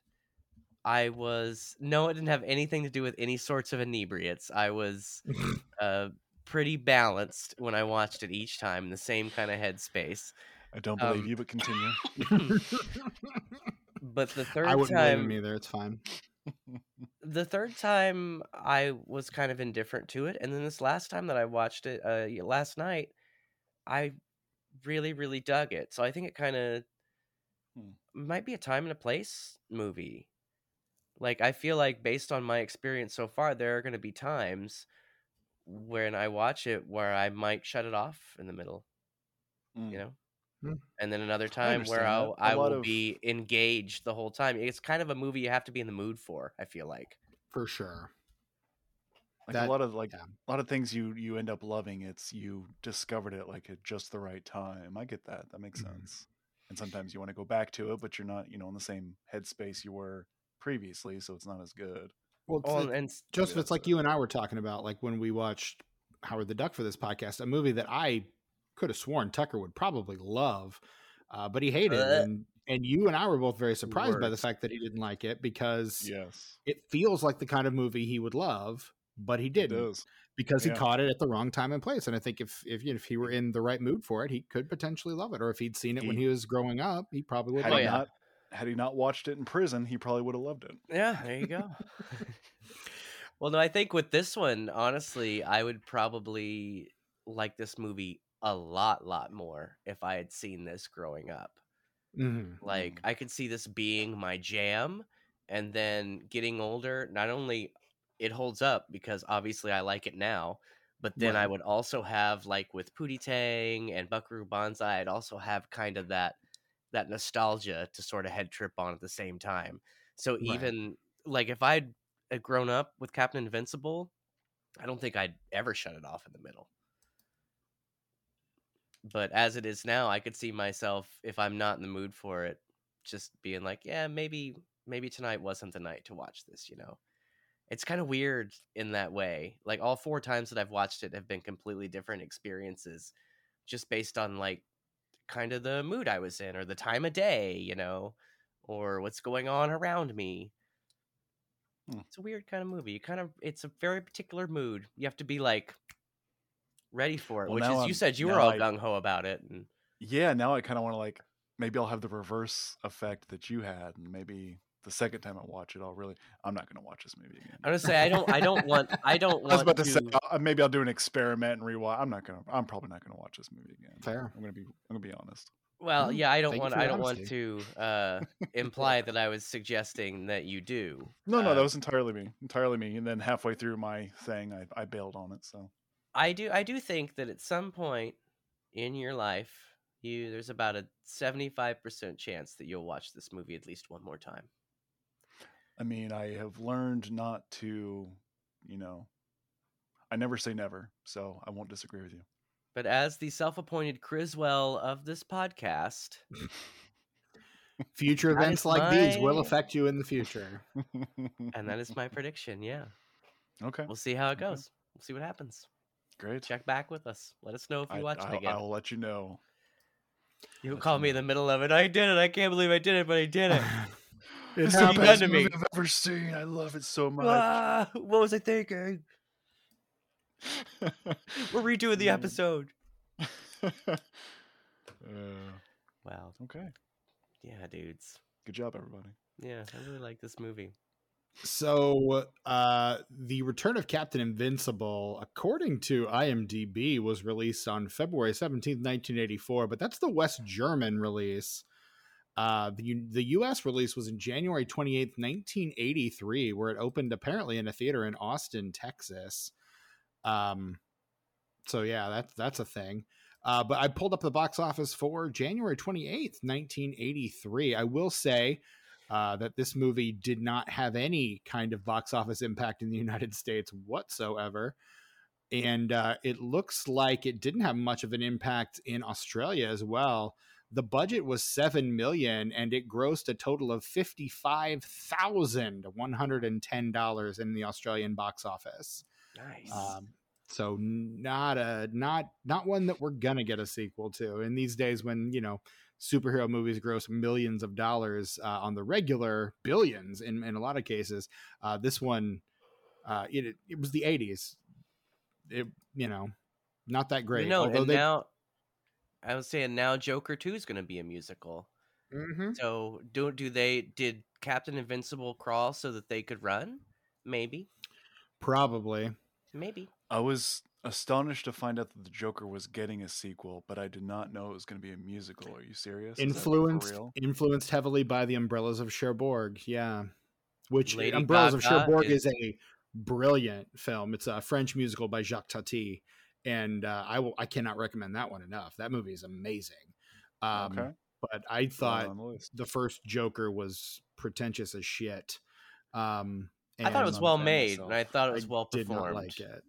I was no, it didn't have anything to do with any sorts of inebriates. I was uh pretty balanced when I watched it each time in the same kind of headspace. I don't believe um, you, but continue. But the third I wouldn't blame time him either. It's fine. The third time I was kind of indifferent to it, and then this last time that I watched it, uh, last night, I really, really dug it. So I think it kind of Hmm. might be a time and a place movie. Like I feel like based on my experience so far, there are going to be times when I watch it where I might shut it off in the middle, Mm. you know. Hmm. And then another time where I'll, I will of- be engaged the whole time. It's kind of a movie you have to be in the mood for. I feel like. For sure. Like That- a lot of like yeah. a lot of things you you end up loving. It's you discovered it like at just the right time. I get that. That makes Mhm. sense. And sometimes you want to go back to it, but you're not, you know, in the same headspace you were previously, so it's not as good. Well, it- and Joseph, Yeah, it's like you and I were talking about, like when we watched Howard the Duck for this podcast, a movie that I could have sworn Tucker would probably love, uh, but he hated. Uh. and and you and I were both very surprised by the fact that he didn't like it because Yes. it feels like the kind of movie he would love, but he didn't does. because he caught it at the wrong time and place. And I think if if you know, if he were in the right mood for it, he could potentially love it. Or if he'd seen it when He- he was growing up, he probably would. Had he yeah. it. not had he not watched it in prison, he probably would have loved it. Yeah, there you go. well, no, I think with this one, honestly, I would probably like this movie a lot, lot more if I had seen this growing up. Mhm. Like, Mm. I could see this being my jam, and then getting older, not only it holds up because obviously I like it now, but then I would also have like with Pootie Tang and Buckaroo Banzai, I'd also have kind of that that nostalgia to sort of head trip on at the same time. So Right. even like if I'd grown up with Captain Invincible, I don't think I'd ever shut it off in the middle. But as it is now, I could see myself if I'm not in the mood for it, just being like, yeah, maybe maybe tonight wasn't the night to watch this, you know. It's kind of weird in that way. Like all four times that I've watched it have been completely different experiences just based on like kind of the mood I was in or the time of day, you know, or what's going on around me. Hmm. It's a weird kind of movie. You kind of it's a very particular mood. You have to be like ready for it, Well, which is you I'm- said you were all gung ho about it and Yeah, now I kind of want to like maybe I'll have the reverse effect that you had, and maybe the second time I watch it, I'll really I'm not going to watch this movie again. I'm gonna say I don't I don't want I don't want I was about to, to, say uh, maybe I'll do an experiment and rewatch. I'm not gonna. I'm probably not gonna watch this movie again. Fair. I'm gonna be. I'm gonna be honest. Well, Mm, yeah, I don't thank want for I don't want to uh imply that I was suggesting that you do. No, no, Uh, that was entirely me. Entirely me. And then halfway through my thing, I, I bailed on it. So I do I do think that at some point in your life, you there's about a 75% chance that you'll watch this movie at least one more time. I mean, I have learned not to, you know, I never say never. So I won't disagree with you. But as the self-appointed Criswell of this podcast, Future events like these will affect you in the future. and that is my prediction, yeah. okay, We'll see how it Okay. goes. We'll see what happens. Great. Check back with us. Let us know if you I, watch it I'll, again. I'll let you know. You'll call me in the middle of it. I did it. I can't believe I did it, but I did it. It It's the best to me. movie I've ever seen. I love it so much. Ah, what was I thinking? We're redoing the episode. uh, Wow. okay. Yeah, dudes. Good job, everybody. Yeah, I really like this movie. So, uh, the Return of Captain Invincible, according to IMDb, was released on February seventeenth, nineteen eighty four. But that's the West German release. Uh, the the U.S. release was in January twenty eighth, nineteen eighty three, where it opened apparently in a theater in Austin, Texas. Um, so yeah, that's that's a thing. Uh, but I pulled up the box office for January 28th, 1983. I will say uh, that this movie did not have any kind of box office impact in the United States whatsoever. And uh, it looks like it didn't have much of an impact in Australia as well. The budget was seven million, and it grossed a total of fifty-five thousand one hundred and ten dollars in the Australian box office. Nice. Um, so not a not not one that we're gonna get a sequel to. In these days, when you know superhero movies gross millions of dollars uh, on the regular, billions in in a lot of cases, uh, this one, uh, it it was the '80s. It you know, not that great. You know, and they, now I was saying now Joker Two is going to be a musical. Mhm. So do do they did Captain Invincible crawl so that they could run? Maybe, probably. maybe. I was astonished to find out that the Joker was getting a sequel, but I did not know it was going to be a musical. Are you serious? Is that for influenced influenced heavily by the Umbrellas of Cherbourg. Yeah, which Lady Umbrellas of Cherbourg is- is... a brilliant film. It's a French musical by Jacques Tati, and uh, I will I cannot recommend that one enough. That movie is amazing. Um, okay. but I thought the the first Joker was pretentious as shit. Um, I thought it was well made, myself. and I thought it I was well Did not like it.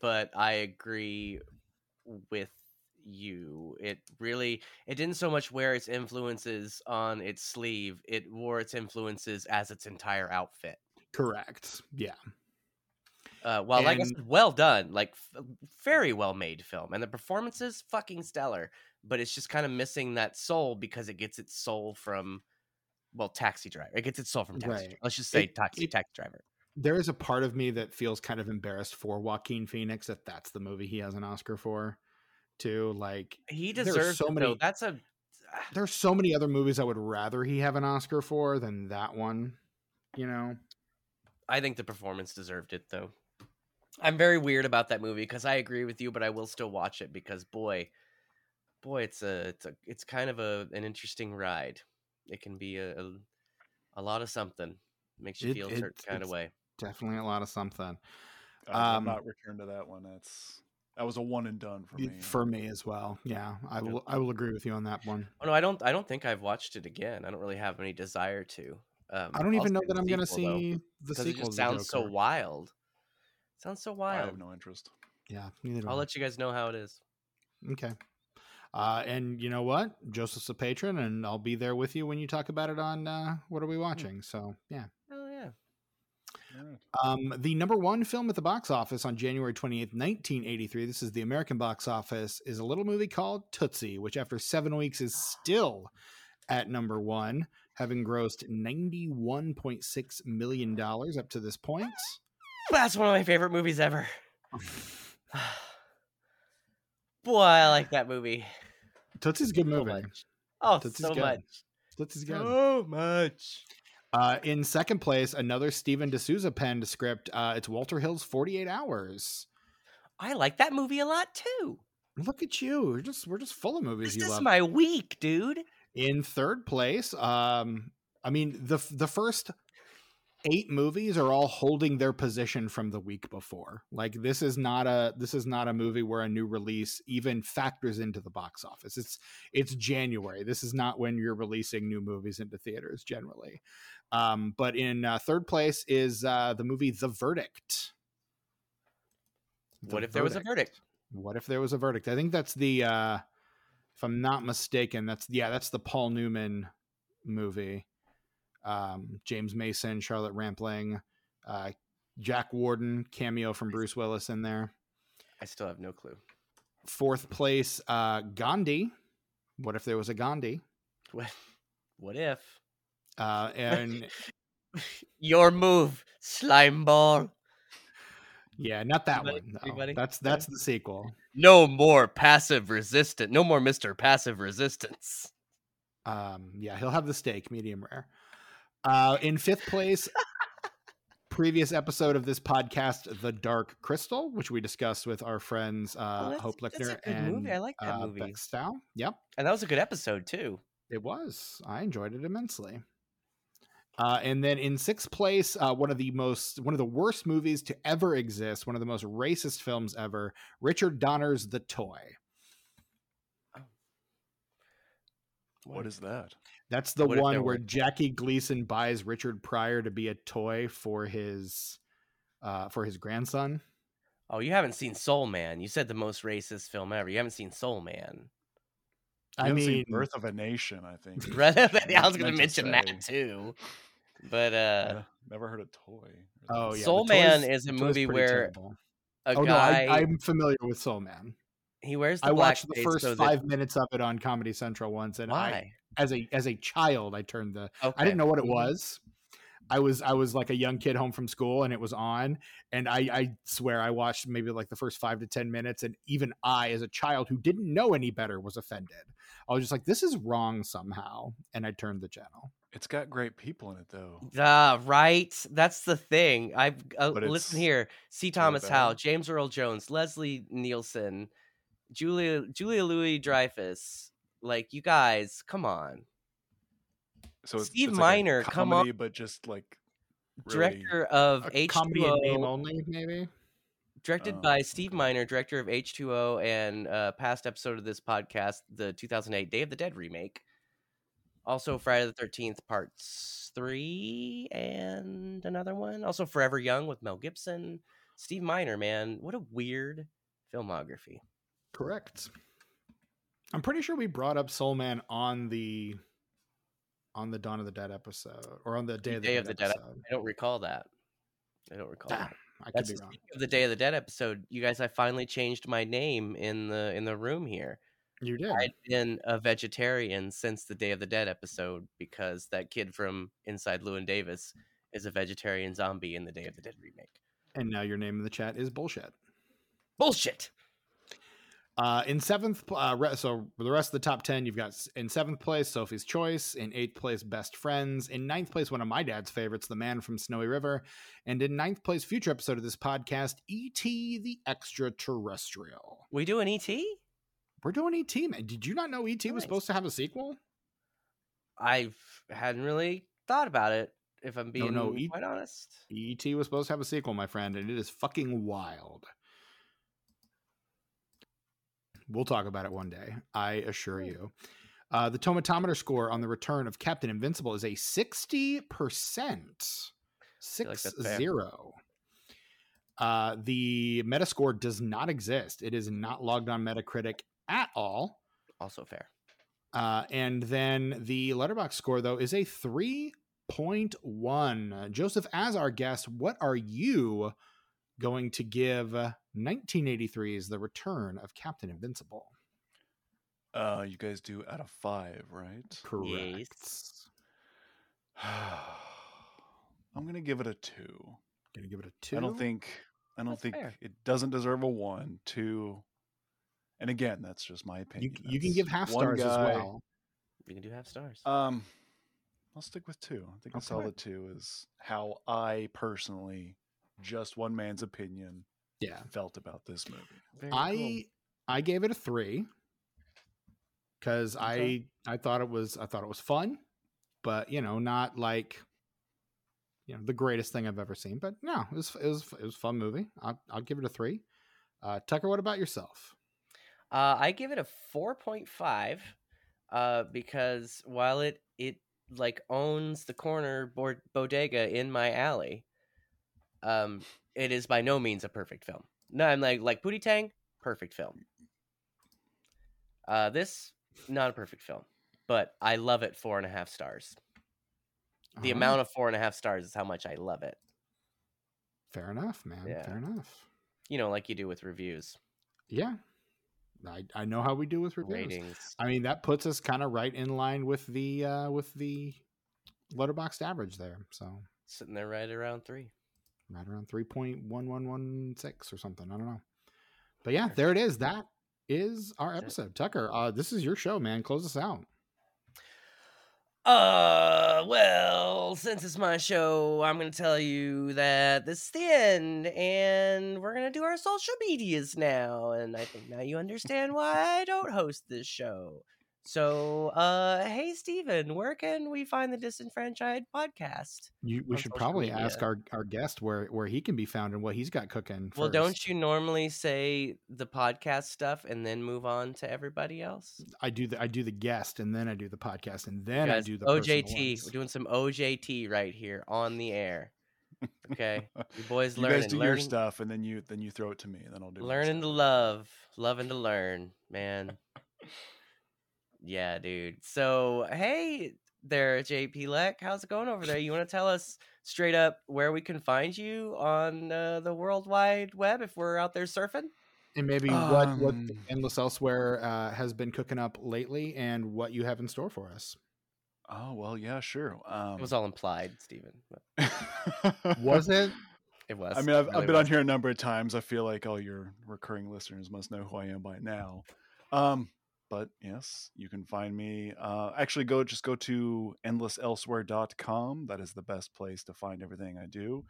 But I agree with you. It really it didn't so much wear its influences on its sleeve; it wore its influences as its entire outfit. Correct. Yeah. Uh, well, like I said, well done, like f- very well made film, and the performances fucking stellar. But it's just kind of missing that soul because it gets its soul from, well, Taxi Driver. It gets its soul from Taxi. Right. Driver. Let's just say It- Taxi it- Taxi Driver. There is a part of me that feels kind of embarrassed for Joaquin Phoenix that that's the movie he has an Oscar for, too. Like He deserves so it, many- though. That's a ah. there's so many other movies I would rather he have an Oscar for than that one. You know, I think the performance deserved it though. I'm very weird about that movie because I agree with you, but I will still watch it because boy, boy, it's a it's a it's kind of a an interesting ride. It can be a a, a lot of something. Makes you It- feel a certain it's- kind of it's- way. Definitely a lot of something I um, will not return to that one. That's that was a one and done for me. for me as well. Yeah, I will. I will agree with you on that one. Oh no, I don't. I don't think I've watched it again. I don't really have any desire to. Um, I don't even know that I'm going to sequel, though, see the 'cause it sequel. just to sounds so Joker. wild. Sounds so wild. I have no interest. Yeah, neither do I'll let you guys know how it is. Okay. Uh, and you know what? Joseph's a patron, and I'll be there with you when you talk about it on uh, What Are We Watching? So, yeah. Yeah. Alright. Um, the number one film at the box office on January 28th, 1983, this is the American box office, is a little movie called Tootsie, which after seven weeks is still at number one, having grossed $91.6 million up to this point. That's one of my favorite movies ever. Boy, I like that movie Tootsie's a good so movie. much. Oh, Tootsie's so good. much. Tootsie's good. So much. Uh, in second place, another Steven de Souza penned script. Uh, it's Walter Hill's 48 Hours. I like that movie a lot too. Look at you. We're just we're just full of movies This is love. my week, dude. In third place, um, I mean the the first eight movies are all holding their position from the week before. Like this is not a this is not a movie where a new release even factors into the box office. It's it's January. This is not when you're releasing new movies into theaters generally. Um, but in uh, third place is uh, the movie The Verdict. The what if there was a verdict? What if there was a verdict? I think that's the uh if I'm not mistaken, that's yeah, that's the Paul Newman movie. Um James Mason, Charlotte Rampling, uh Jack Warden, cameo from Bruce Willis in there. I still have no clue. Fourth place, uh Gandhi. What if there was a Gandhi? What? What if Uh and your move, slime ball? yeah, not that Anybody- one. anybody? That's that's the sequel. No more passive resistant. No more Mister Passive Resistance. Um, yeah, he'll have the steak, medium rare. Uh, in fifth place, previous episode of this podcast, The Dark Crystal, which we discussed with our friends uh, that's- Hope Lichtner and movie. I like that uh, movie. Beck Stow. Yep, And that was a good episode too. it was. I enjoyed it immensely. Uh, and then in sixth place, uh, one of the most, one of the worst movies to ever exist, one of the most racist films ever, Richard Donner's The Toy. What is that? That's the What one where were- Jackie Gleason buys Richard Pryor to be a toy for his, uh, for his grandson. Oh, you haven't seen Soul Man. You said the most racist film ever. You haven't seen Soul Man. You I haven't seen mean, Birth of a Nation. I think. is Right? I was going to mention say. that too. But uh, Yeah, never heard of toy. oh yeah, Soul The Man Toy's- is a movie where terrible. a oh guy no, I, I'm familiar with Soul Man. he wears the I watched the blackface first so that- five minutes of it on Comedy Central once, and I, as a as a child, I turned the. Okay. I didn't know what it Mhm. was. I was I was like a young kid home from school, and it was on, and I I swear I watched maybe like the first five to ten minutes, and even I, as a child who didn't know any better, was offended. I was just like, this is wrong somehow, and I turned the channel. It's got great people in it though. Ah, right. That's the thing. I've uh, listen here. C. Thomas Howell. James Earl Jones, Leslie Nielsen, Julia Julia Louis Dreyfus. Like you guys, come on. So it's, Steve it's like a Miner, come up- comedy, but just like really- Director of A comedy name only, maybe. Directed Oh, by Steve Miner, director of H2O and uh, past episode of this podcast, the 2008 Day of the Dead remake. Also, Friday the 13th, parts three and another one. Also, Forever Young with Mel Gibson. Steve Miner, man, what a weird filmography. Correct. I'm pretty sure we brought up Soul Man on the on the Dawn of the Dead episode or on the Day, of the, Day Dead of the Dead episode. I don't recall that. I don't recall. Ah, I could That's be the wrong. of the Day of the Dead episode. You guys, I finally changed my name in the in the room here. You did. I'd been a vegetarian since the Day of the Dead episode because that kid from Inside Llewyn Davis is a vegetarian zombie in the Day of the Dead remake. And now your name in the chat is bullshit. Bullshit. Uh, in seventh, uh, re- so the rest of the top ten, you've got in seventh place Sophie's Choice, in eighth place Best Friends, in ninth place one of my dad's favorites, The Man from Snowy River, and in ninth place, future episode of this podcast, E.T. the Extraterrestrial. We do an ET? We're doing E.T. Man, did you not know E.T. was supposed to have a sequel? I hadn't really thought about it. If I'm No, being no, E- quite honest, E.T. was supposed to have a sequel, my friend, and it is fucking wild. We'll talk about it one day, I assure you. Uh, the tomatometer score on the return of Captain Invincible is a 60%. feel like Six fair. zero. Uh, the Metascore does not exist. It is not logged on Metacritic at all. also fair. Uh, and then the letterboxd score, though, is a 3.1. Uh, Joseph, as our guest, what are you going to give uh, 1983's The Return of Captain Invincible? Uh, you guys do out of five, right? Correct. I'm gonna give it a two. Gonna give it a two. I don't think I don't That's think fair. it doesn't deserve a one, two. And again, that's just my opinion. you can give half one stars as well. You can do half stars. Um, I'll stick with two. I think a Okay. solid two is how I personally, just one man's opinion, Yeah. felt about this movie. Very I cool. I gave it a three because Okay. I I thought it was I thought it was fun, but you know not like you know the greatest thing I've ever seen. But no, it was it was it was a fun movie. I'll, I'll give it a three. Uh, Tucker, what about yourself? Uh, I give it a four point five, uh, because while it it like owns the corner board bodega in my alley, um, it is by no means a perfect film. No, I'm like like Pootie Tang, perfect film. Uh, this not a perfect film, but I love it four and a half stars. The right. amount of four and a half stars is how much I love it. fair enough, man. Yeah. Fair enough. You know, like you do with reviews, Yeah, I I know how we do with reviews. ratings. I mean that puts us kind of right in line with the uh, with the letterboxd average there. So Sitting there right around three. Right around 3.1116 or something. I don't know. But yeah, there it is. That is our episode. Tucker, uh, this is your show, man. Close us out. Uh, well, since it's my show, I'm going to tell you that this is the end, and we're going to do our social medias now. And I think now you understand why I don't host this show. So, uh, hey, Stephen, where can we find the Disenfranchised podcast? You, we should probably media? ask our, our guest where, where he can be found and what he's got cooking. Well, do don't you normally say the podcast stuff and then move on to everybody else? I do the I do the guest and then I do the podcast and then Guys, I do the OJT. We're doing some OJT right here on the air. Okay, you boys, you guys do learning, your stuff and then you then you throw it to me and then I'll do learning to love, loving to learn, man. Yeah, dude. So, hey there, JP Leck. How's it going over there? You want to tell us straight up where we can find you on uh, the World Wide Web if we're out there surfing? And maybe um, what, what Endless Elsewhere uh, has been cooking up lately and what you have in store for us. Oh, well, yeah, sure. Um, it was all implied, Stephen. was it? It was. I mean, I've, really I've been was. on here a number of times. I feel like all your recurring listeners must know who I am by now. Um, but yes, you can find me. Uh, actually, go just go to endlesselsewhere.com. That is the best place to find everything I do.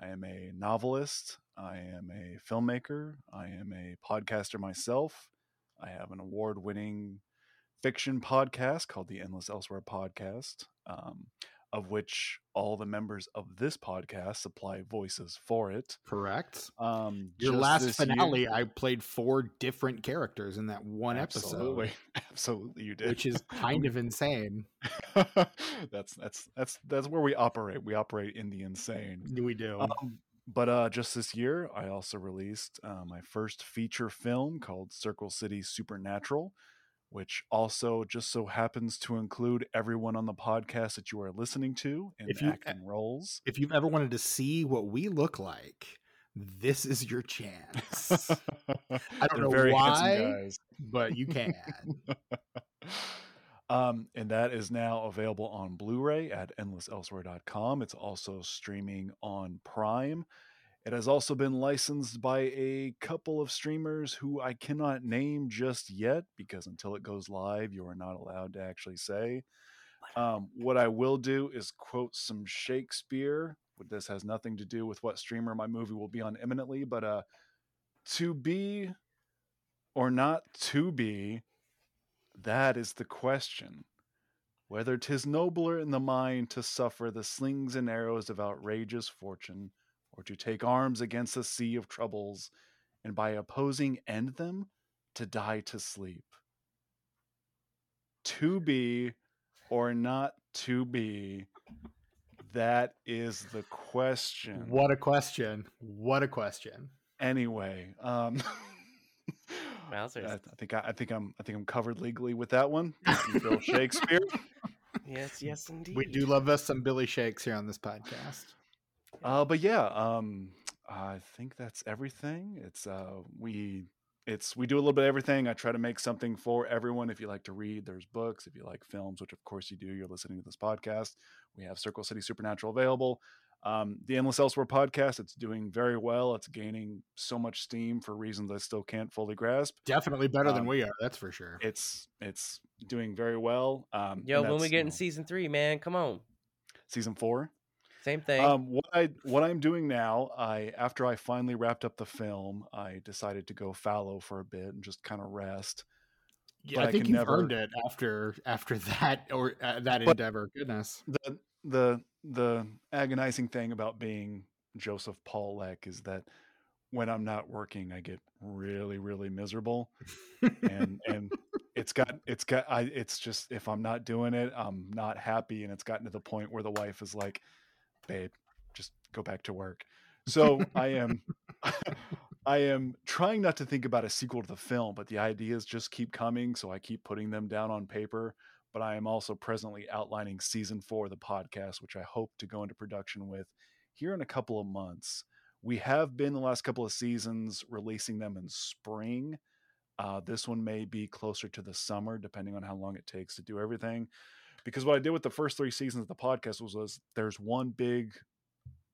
I am a novelist. I am a filmmaker. I am a podcaster myself. I have an award winning fiction podcast called the Endless Elsewhere Podcast. Um, of which all the members of this podcast supply voices for it. Correct. Um, Your last finale, year, I played four different characters in that one absolutely. episode. Absolutely, you did, which is kind of insane. that's that's that's that's where we operate. We operate in the insane. We do. Um, but uh, just this year, I also released uh, my first feature film called Circle City Supernatural which also just so happens to include everyone on the podcast that you are listening to in if you, acting roles. If you've ever wanted to see what we look like, this is your chance. I don't know why, but you can. um, and that is now available on Blu-ray at endlesselsewhere.com. It's also streaming on Prime. It has also been licensed by a couple of streamers who I cannot name just yet because until it goes live, you are not allowed to actually say. Um, what I will do is quote some Shakespeare. This has nothing to do with what streamer my movie will be on imminently, but uh, to be or not to be, that is the question. Whether 'tis nobler in the mind to suffer the slings and arrows of outrageous fortune or to take arms against a sea of troubles, and by opposing end them, to die to sleep. To be or not to be, that is the question. What a question. What a question. Anyway, um I, I, think I, I, think I'm I think I'm covered legally with that one. Bill Shakespeare. Yes, yes, indeed. We do love us some Billy Shakes here on this podcast. Uh, but yeah, um, I think that's everything. It's uh, we it's we do a little bit of everything. I try to make something for everyone. If you like to read, there's books. If you like films, which of course you do, you're listening to this podcast. We have Circle City Supernatural available. Um, the Endless Elsewhere podcast, it's doing very well. It's gaining so much steam for reasons I still can't fully grasp. Definitely better um, than we are, that's for sure. It's it's doing very well. Um, Yo, when we get in know, season three, man, come on. Season four. Same thing. Um, what I what I'm doing now, I after I finally wrapped up the film, I decided to go fallow for a bit and just kind of rest. Yeah, but I think I you've never... earned it after after that or uh, that but endeavor. Goodness. The the the agonizing thing about being Joseph Paul Leck is that when I'm not working, I get really really miserable, and and it's got it's got I it's just if I'm not doing it, I'm not happy, and it's gotten to the point where the wife is like babe, just go back to work. So I am I am trying not to think about a sequel to the film, but the ideas just keep coming, so I keep putting them down on paper. But I am also presently outlining season four of the podcast, which I hope to go into production with here in a couple of months. We have been the last couple of seasons releasing them in spring. Uh, this one may be closer to the summer, depending on how long it takes to do everything because what I did with the first three seasons of the podcast was, was there's one big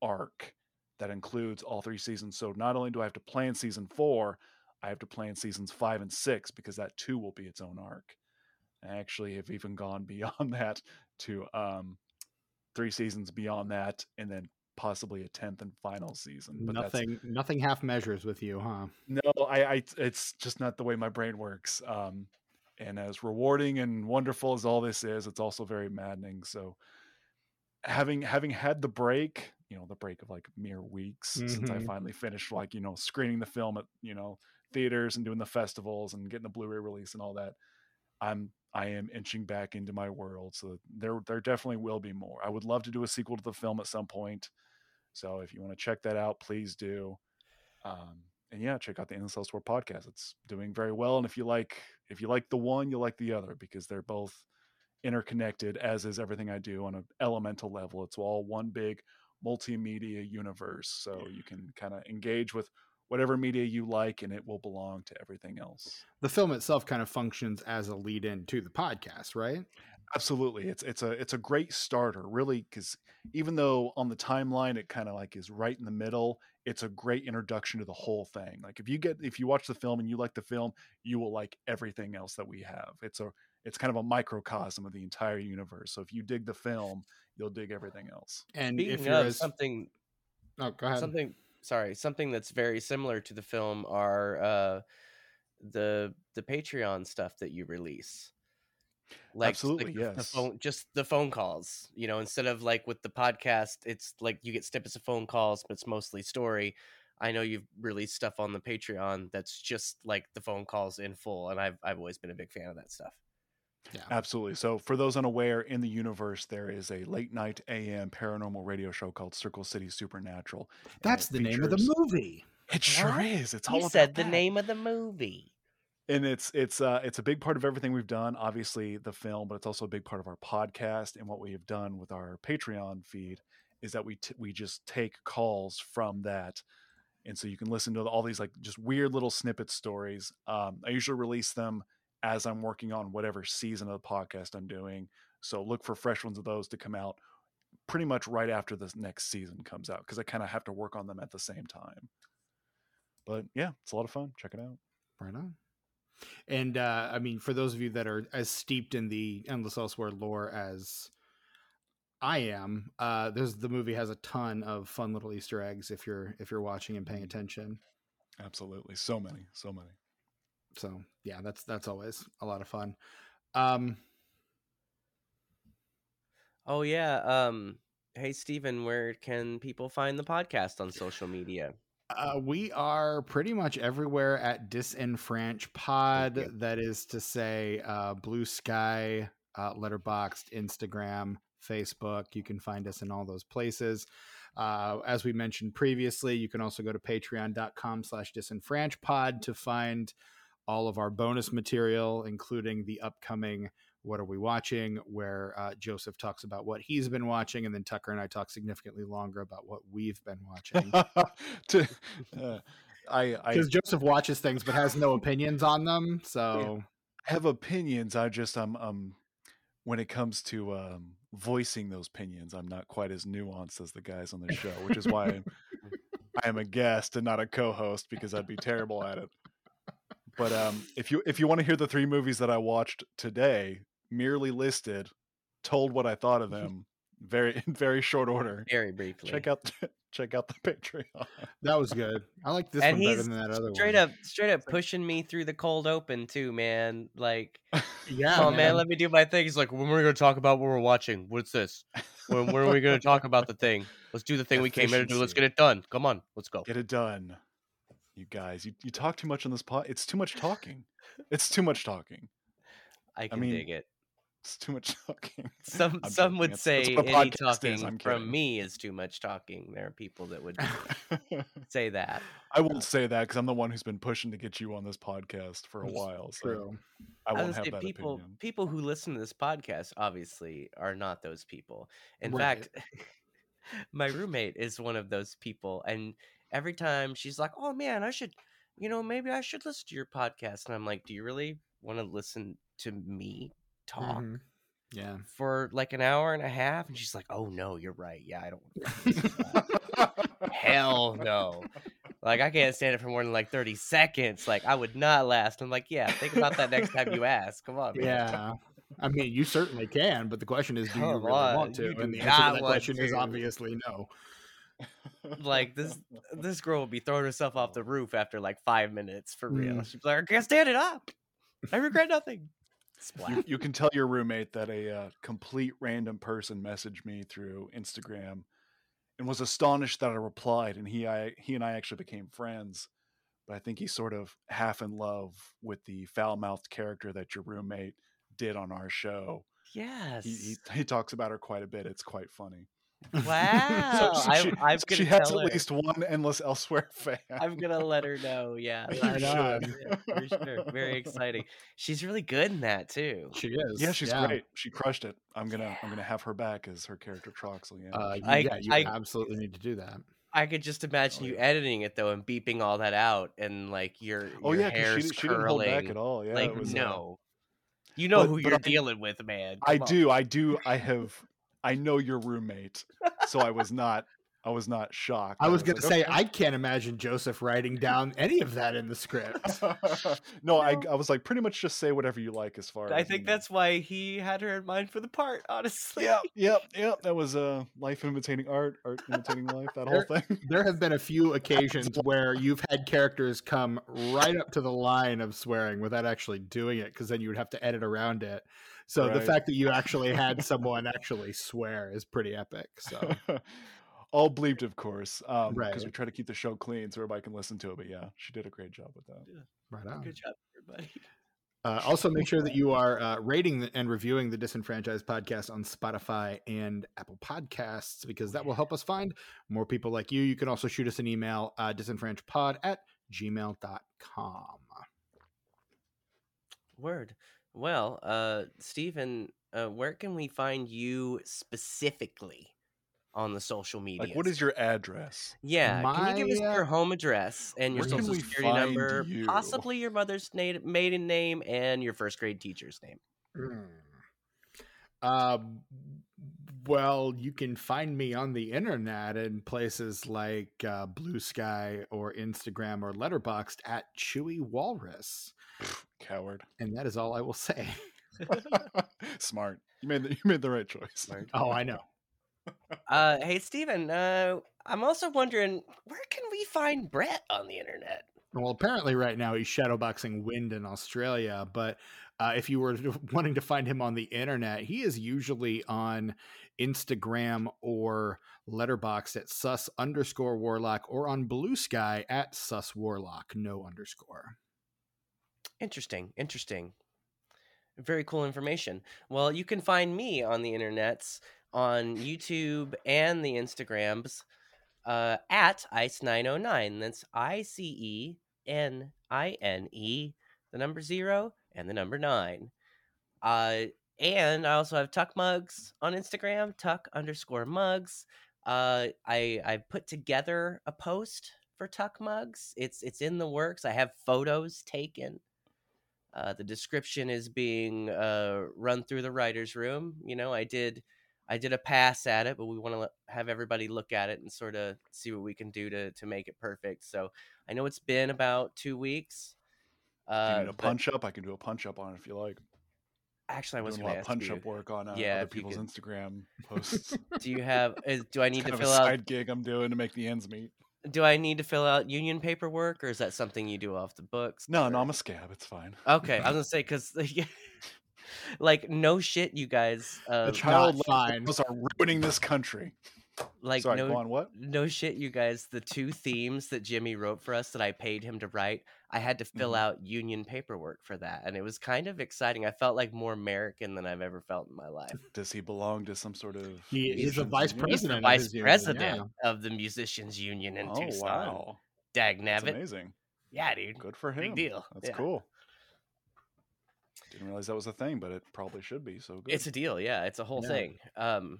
arc that includes all three seasons. So not only do I have to plan season four, I have to plan seasons five and six because that too will be its own arc. I actually have even gone beyond that to um, three seasons beyond that, and then possibly a tenth and final season. But nothing, nothing half measures with you, huh? No, I, I, it's just not the way my brain works. Um, and as rewarding and wonderful as all this is, it's also very maddening. So, having having had the break, you know, the break of like mere weeks mm-hmm. since I mm-hmm. finally finished, like you know, screening the film at you know theaters and doing the festivals and getting the Blu-ray release and all that, I'm I am inching back into my world. So there there definitely will be more. I would love to do a sequel to the film at some point. So if you want to check that out, please do. Um, and yeah, check out the Endless Elsewhere podcast. It's doing very well. And if you like if you like the one, you like the other because they're both interconnected, as is everything I do on an elemental level. It's all one big multimedia universe. So you can kind of engage with whatever media you like and it will belong to everything else. The film itself kind of functions as a lead in to the podcast, right? Absolutely. It's it's a it's a great starter, really, because even though on the timeline it kind of like is right in the middle, it's a great introduction to the whole thing. Like if you get if you watch the film and you like the film, you will like everything else that we have. It's a it's kind of a microcosm of the entire universe. So if you dig the film, you'll dig everything else. And Speaking if you're as... something, oh, go ahead. Something sorry, something that's very similar to the film are uh, the the Patreon stuff that you release. Like, Absolutely, like yes. The phone, just the phone calls. You know, instead of like with the podcast, it's like you get snippets of phone calls, but it's mostly story. I know you've released stuff on the Patreon that's just like the phone calls in full, and I've I've always been a big fan of that stuff. Yeah. Absolutely. So, for those unaware, in the universe, there is a late night AM paranormal radio show called Circle City Supernatural. That's the features... name of the movie. It sure is. It's all. About it. He said the that. name of the movie. And it's it's uh it's a big part of everything we've done. Obviously, the film, but it's also a big part of our podcast and what we have done with our Patreon feed is that we t- we just take calls from that and so you can listen to all these like just weird little snippet stories um, i usually release them as I'm working on whatever season of the podcast I'm doing. So look for fresh ones of those to come out pretty much right after this next season comes out because I kind of have to work on them at the same time. But yeah, it's a lot of fun. Check it out. Right on. And uh, I mean, for those of you that are as steeped in the Endless Elsewhere lore as I am, uh, there's the movie has a ton of fun little Easter eggs if you're if you're watching and paying attention. Absolutely, so many, so many so yeah, that's that's always a lot of fun. Um, oh yeah. Um, hey Stephen, where can people find the podcast on social media? Uh, we are pretty much everywhere at Disenfranch Pod. That is to say, uh, Bluesky, uh, Letterboxd, Instagram, Facebook. You can find us in all those places. Uh, as we mentioned previously, you can also go to patreon.com slash disenfranchpod to find all of our bonus material, including the upcoming What Are We Watching, where uh, Joseph talks about what he's been watching, and then Tucker and I talk significantly longer about what we've been watching. to, uh, I because Joseph watches things but has no opinions on them. So I have opinions. I just I'm um when it comes to um voicing those opinions, I'm not quite as nuanced as the guys on the show, which is why I'm, I am a guest and not a co-host because I'd be terrible at it. But um, if you if you want to hear the three movies that I watched today, merely listed, told what I thought of mm-hmm. them, very in very short order. Very briefly. Check out check out the Patreon. That was good. I like this and one better than that other straight one. up straight up pushing me through the cold open too, man. Like yeah, oh man. man. let me do my thing. He's like, when we're gonna talk about what we're watching. What's this? When, when are we gonna talk about the thing? Let's do the thing we came here to do. Let's get it done. Come on, let's go. Get it done you guys. You you talk too much on this pod. It's too much talking. It's too much talking. I can I mean, dig it. It's too much talking. Some I'm some would that's, say that's any talking from me is too much talking. There are people that would say that. I won't uh say that because I'm the one who's been pushing to get you on this podcast for a while. So True. I won't I have that people opinion. people who listen to this podcast obviously are not those people. In right. fact, my roommate is one of those people, and every time she's like, "Oh man, I should, you know, maybe I should listen to your podcast." And I'm like, "Do you really want to listen to me talk?" Mm-hmm. Yeah. For like an hour and a half, and she's like, "Oh no, you're right. Yeah, I don't." Hell no. Like I can't stand it for more than like 30 seconds. Like I would not last. I'm like, yeah, think about that next time you ask. Come on, man. Yeah. I mean, you certainly can, but the question is, do you really on, want to? you And the answer to that want question is obviously no. Like this this girl would be throwing herself off the roof after like five minutes for real. Mm. She's like, I can't stand it up. I regret nothing. You, you can tell your roommate that a uh, complete random person messaged me through Instagram and was astonished that I replied, and he I he and I actually became friends. But I think he's sort of half in love with the foul mouthed character that your roommate did on our show. Yes. He, he he talks about her quite a bit. It's quite funny. Wow. So I, she, I'm so gonna she has tell at her. least one endless elsewhere fan. I'm gonna let her know. Yeah, You Right should. on. yeah, for sure. Very exciting. She's really good in that too. She is. Yeah, she's great. She crushed it. I'm gonna I'm gonna have her back as her character Troxley. Yeah. Uh, you, I- yeah, you I- absolutely need to do that. I could just imagine Oh, you yeah. editing it though and beeping all that out and like your oh your yeah, 'cause hair's she, she didn't hold curling. back at all. Yeah, like it was, uh, no, you know but- who but you're I- dealing with, man. I on. do, I do, I have, I know your roommate, so I was not, I was not shocked. I was going to say, "Okay." I can't imagine Joseph writing down any of that in the script. no, I, I was like, pretty much just say whatever you like as far. As I as, think you know. that's why he had her in mind for the part. Honestly, Yep, yep, yep. That was uh, life imitating art, art imitating life. That whole thing. there have been a few occasions where you've had characters come right up to the line of swearing without actually doing it because then you would have to edit around it. So the fact that you actually had someone actually swear is pretty epic. So All bleeped, of course, um, because we try to keep the show clean so everybody can listen to it. But yeah, she did a great job with that. right on. good job, everybody. Uh, also, make sure that you are uh, rating and reviewing the Disenfranchised podcast on Spotify and Apple Podcasts because that will help us find more people like you. You can also shoot us an email, uh, disenfranchpod at gmail.com. Word. Well, uh, Stephen, uh, where can we find you specifically on the social media? Like, what is your address? Yeah, can you give us uh, your home address and your social security number, you? possibly your mother's na- maiden name and your first grade teacher's name? Mm. Um, well, you can find me on the internet in places like uh, Bluesky or Instagram or Letterboxd at Chewy Walrus, Coward. and that is all I will say. Smart. You made the, you made the right choice. Smart. Oh, I know. Uh, hey, Stephen, uh, I'm also wondering where can we find Brett on the internet? Well, apparently, right now he's shadowboxing Wind in Australia. But uh, if you were wanting to find him on the internet, he is usually on Instagram or Letterboxd at sus underscore warlock or on Bluesky at sus warlock, no underscore. Interesting, interesting. Very cool information. Well, you can find me on the internets on YouTube and the Instagrams uh, at icenine09. That's I C E N I N E, the number zero, and the number nine. Uh, and I also have Tuck Mugs on Instagram, Tuck underscore Mugs. Uh, I I put together a post for Tuck Mugs. It's it's in the works. I have photos taken. Uh, the description is being uh, run through the writers' room. You know, I did I did a pass at it, but we want to have everybody look at it and sort of see what we can do to to make it perfect. So I know it's been about two weeks. Uh, need a punch up, I can do a punch up on it if you like. actually, I was doing a lot of punch you. up work on uh, Yeah, other people's could- Instagram posts. Do you have? Is, do I need to fill out? side gig I'm doing to make the ends meet. Do I need to fill out union paperwork, or is that something you do off the books? No, or- no, I'm a scab. It's fine. Okay, I was gonna say because like no shit, you guys. Uh, the child not fine. laws are ruining this country. like Sorry, no, go on. What? no shit, you guys. The two themes that Jimmy wrote for us that I paid him to write, I had to fill Mhm. out union paperwork for that, and it was kind of exciting. I felt like more American than I've ever felt in my life. Does he belong to some sort of? He is a vice union? He's the president. of vice his union, president yeah. of the musicians union in Oh Tucson. wow, Dag that's nabbit. amazing. Yeah, dude. Good for him. Big deal. That's Yeah. cool. Didn't realize that was a thing, but it probably should be. So good. It's a deal, yeah. It's a whole Yeah. thing. Um,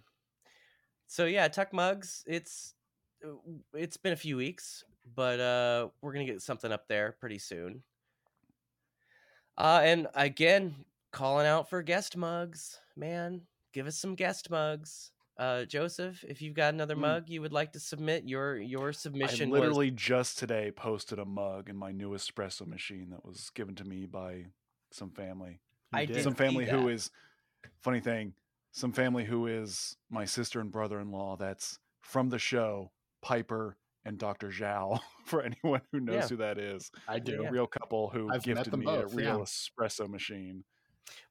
so yeah, Tuck Mugs. It's uh, it's been a few weeks, but uh, we're gonna get something up there pretty soon. Uh, and again, calling out for guest mugs, man. Give us some guest mugs. Uh, Joseph, if you've got another Mm. mug you would like to submit, your your submission I was literally just today posted a mug in my new espresso machine that was given to me by some family. You I did. did Some family who that. is funny thing, some family who is my sister and brother-in-law that's from the show, Piper and Dr. Zhao, for anyone who knows Yeah. who that is. I They're do. Yeah. a real couple who I've met gifted them me both, a real yeah. espresso machine.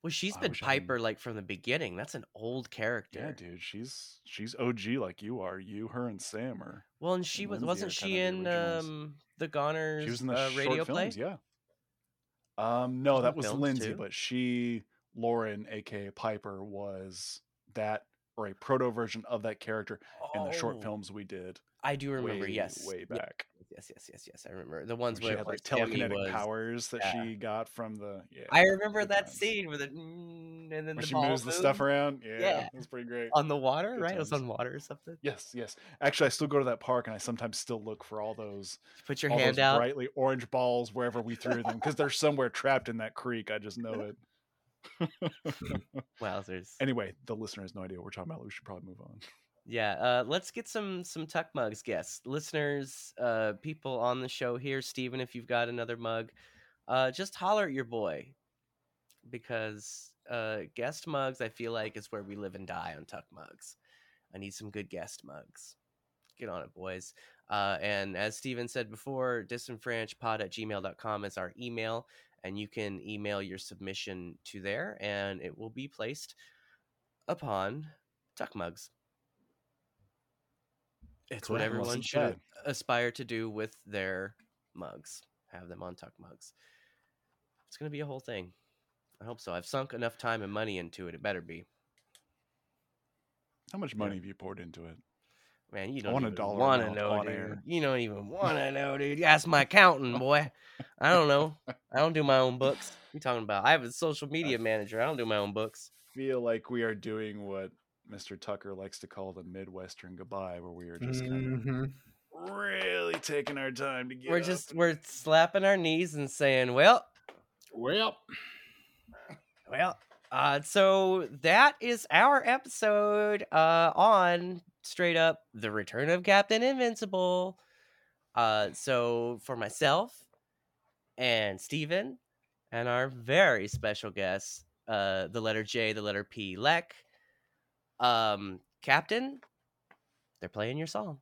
Well, she's I been wish I hadn't- Piper like from the beginning. That's an old character. Yeah, dude, she's she's OG like you are. You, her, and Sam are. Well, and she was wasn't she in the um the Goners She was in the uh, short radio play? films, yeah. Um, no, that was Lindsay, too? but she, Lauren, aka Piper, was that or a proto version of that character in the short Oh, films we did. I do remember. way, yes, way back. Yes, yes, yes, yes. I remember the ones When she where had like telekinetic was- powers that yeah. she got from the. Yeah, I remember that times. scene where the mm, and then when the she moves the stuff around. Yeah, Yeah. that's pretty great. on the water, Good right? It was on water or something. Yes, yes. Actually, I still go to that park, and I sometimes still look for all those Put your hand those out. brightly orange balls wherever we threw them because they're somewhere trapped in that creek. I just know it. Wowzers. anyway, the listener has no idea what we're talking about. We should probably move on. Yeah, uh, let's get some some tuck mugs guests, listeners, uh, people on the show here. Stephen, if you've got another mug, uh, just holler at your boy because uh, guest mugs, I feel like, is where we live and die on tuck mugs. I need some good guest mugs. Get on it, boys. Uh, and as Stephen said before, disenfranchpod at gmail.com is our email, and you can email your submission to there, and it will be placed upon tuck mugs. It's what everyone should aspire to do with their mugs. Have them on tuck mugs. It's going to be a whole thing. I hope so. I've sunk enough time and money into it. It better be. How much money have you poured into it? Man, you don't want a even dollar want to know, dude. air. You don't even want to know, dude. Ask my accountant, boy. I don't know. I don't do my own books. What you talking about? I have a social media manager. I don't do my own books. Feel like we are doing what Mr. Tucker likes to call the Midwestern goodbye, where we are just kind Mhm. of really taking our time to get. We're up just we're slapping our knees and saying, "Well, Well, Well, uh, so that is our episode uh, on straight up the return of Captain Invincible. Uh, so for myself and Stephen and our very special guest, uh, the letter J, the letter P, Leck, um, Captain, they're playing your song.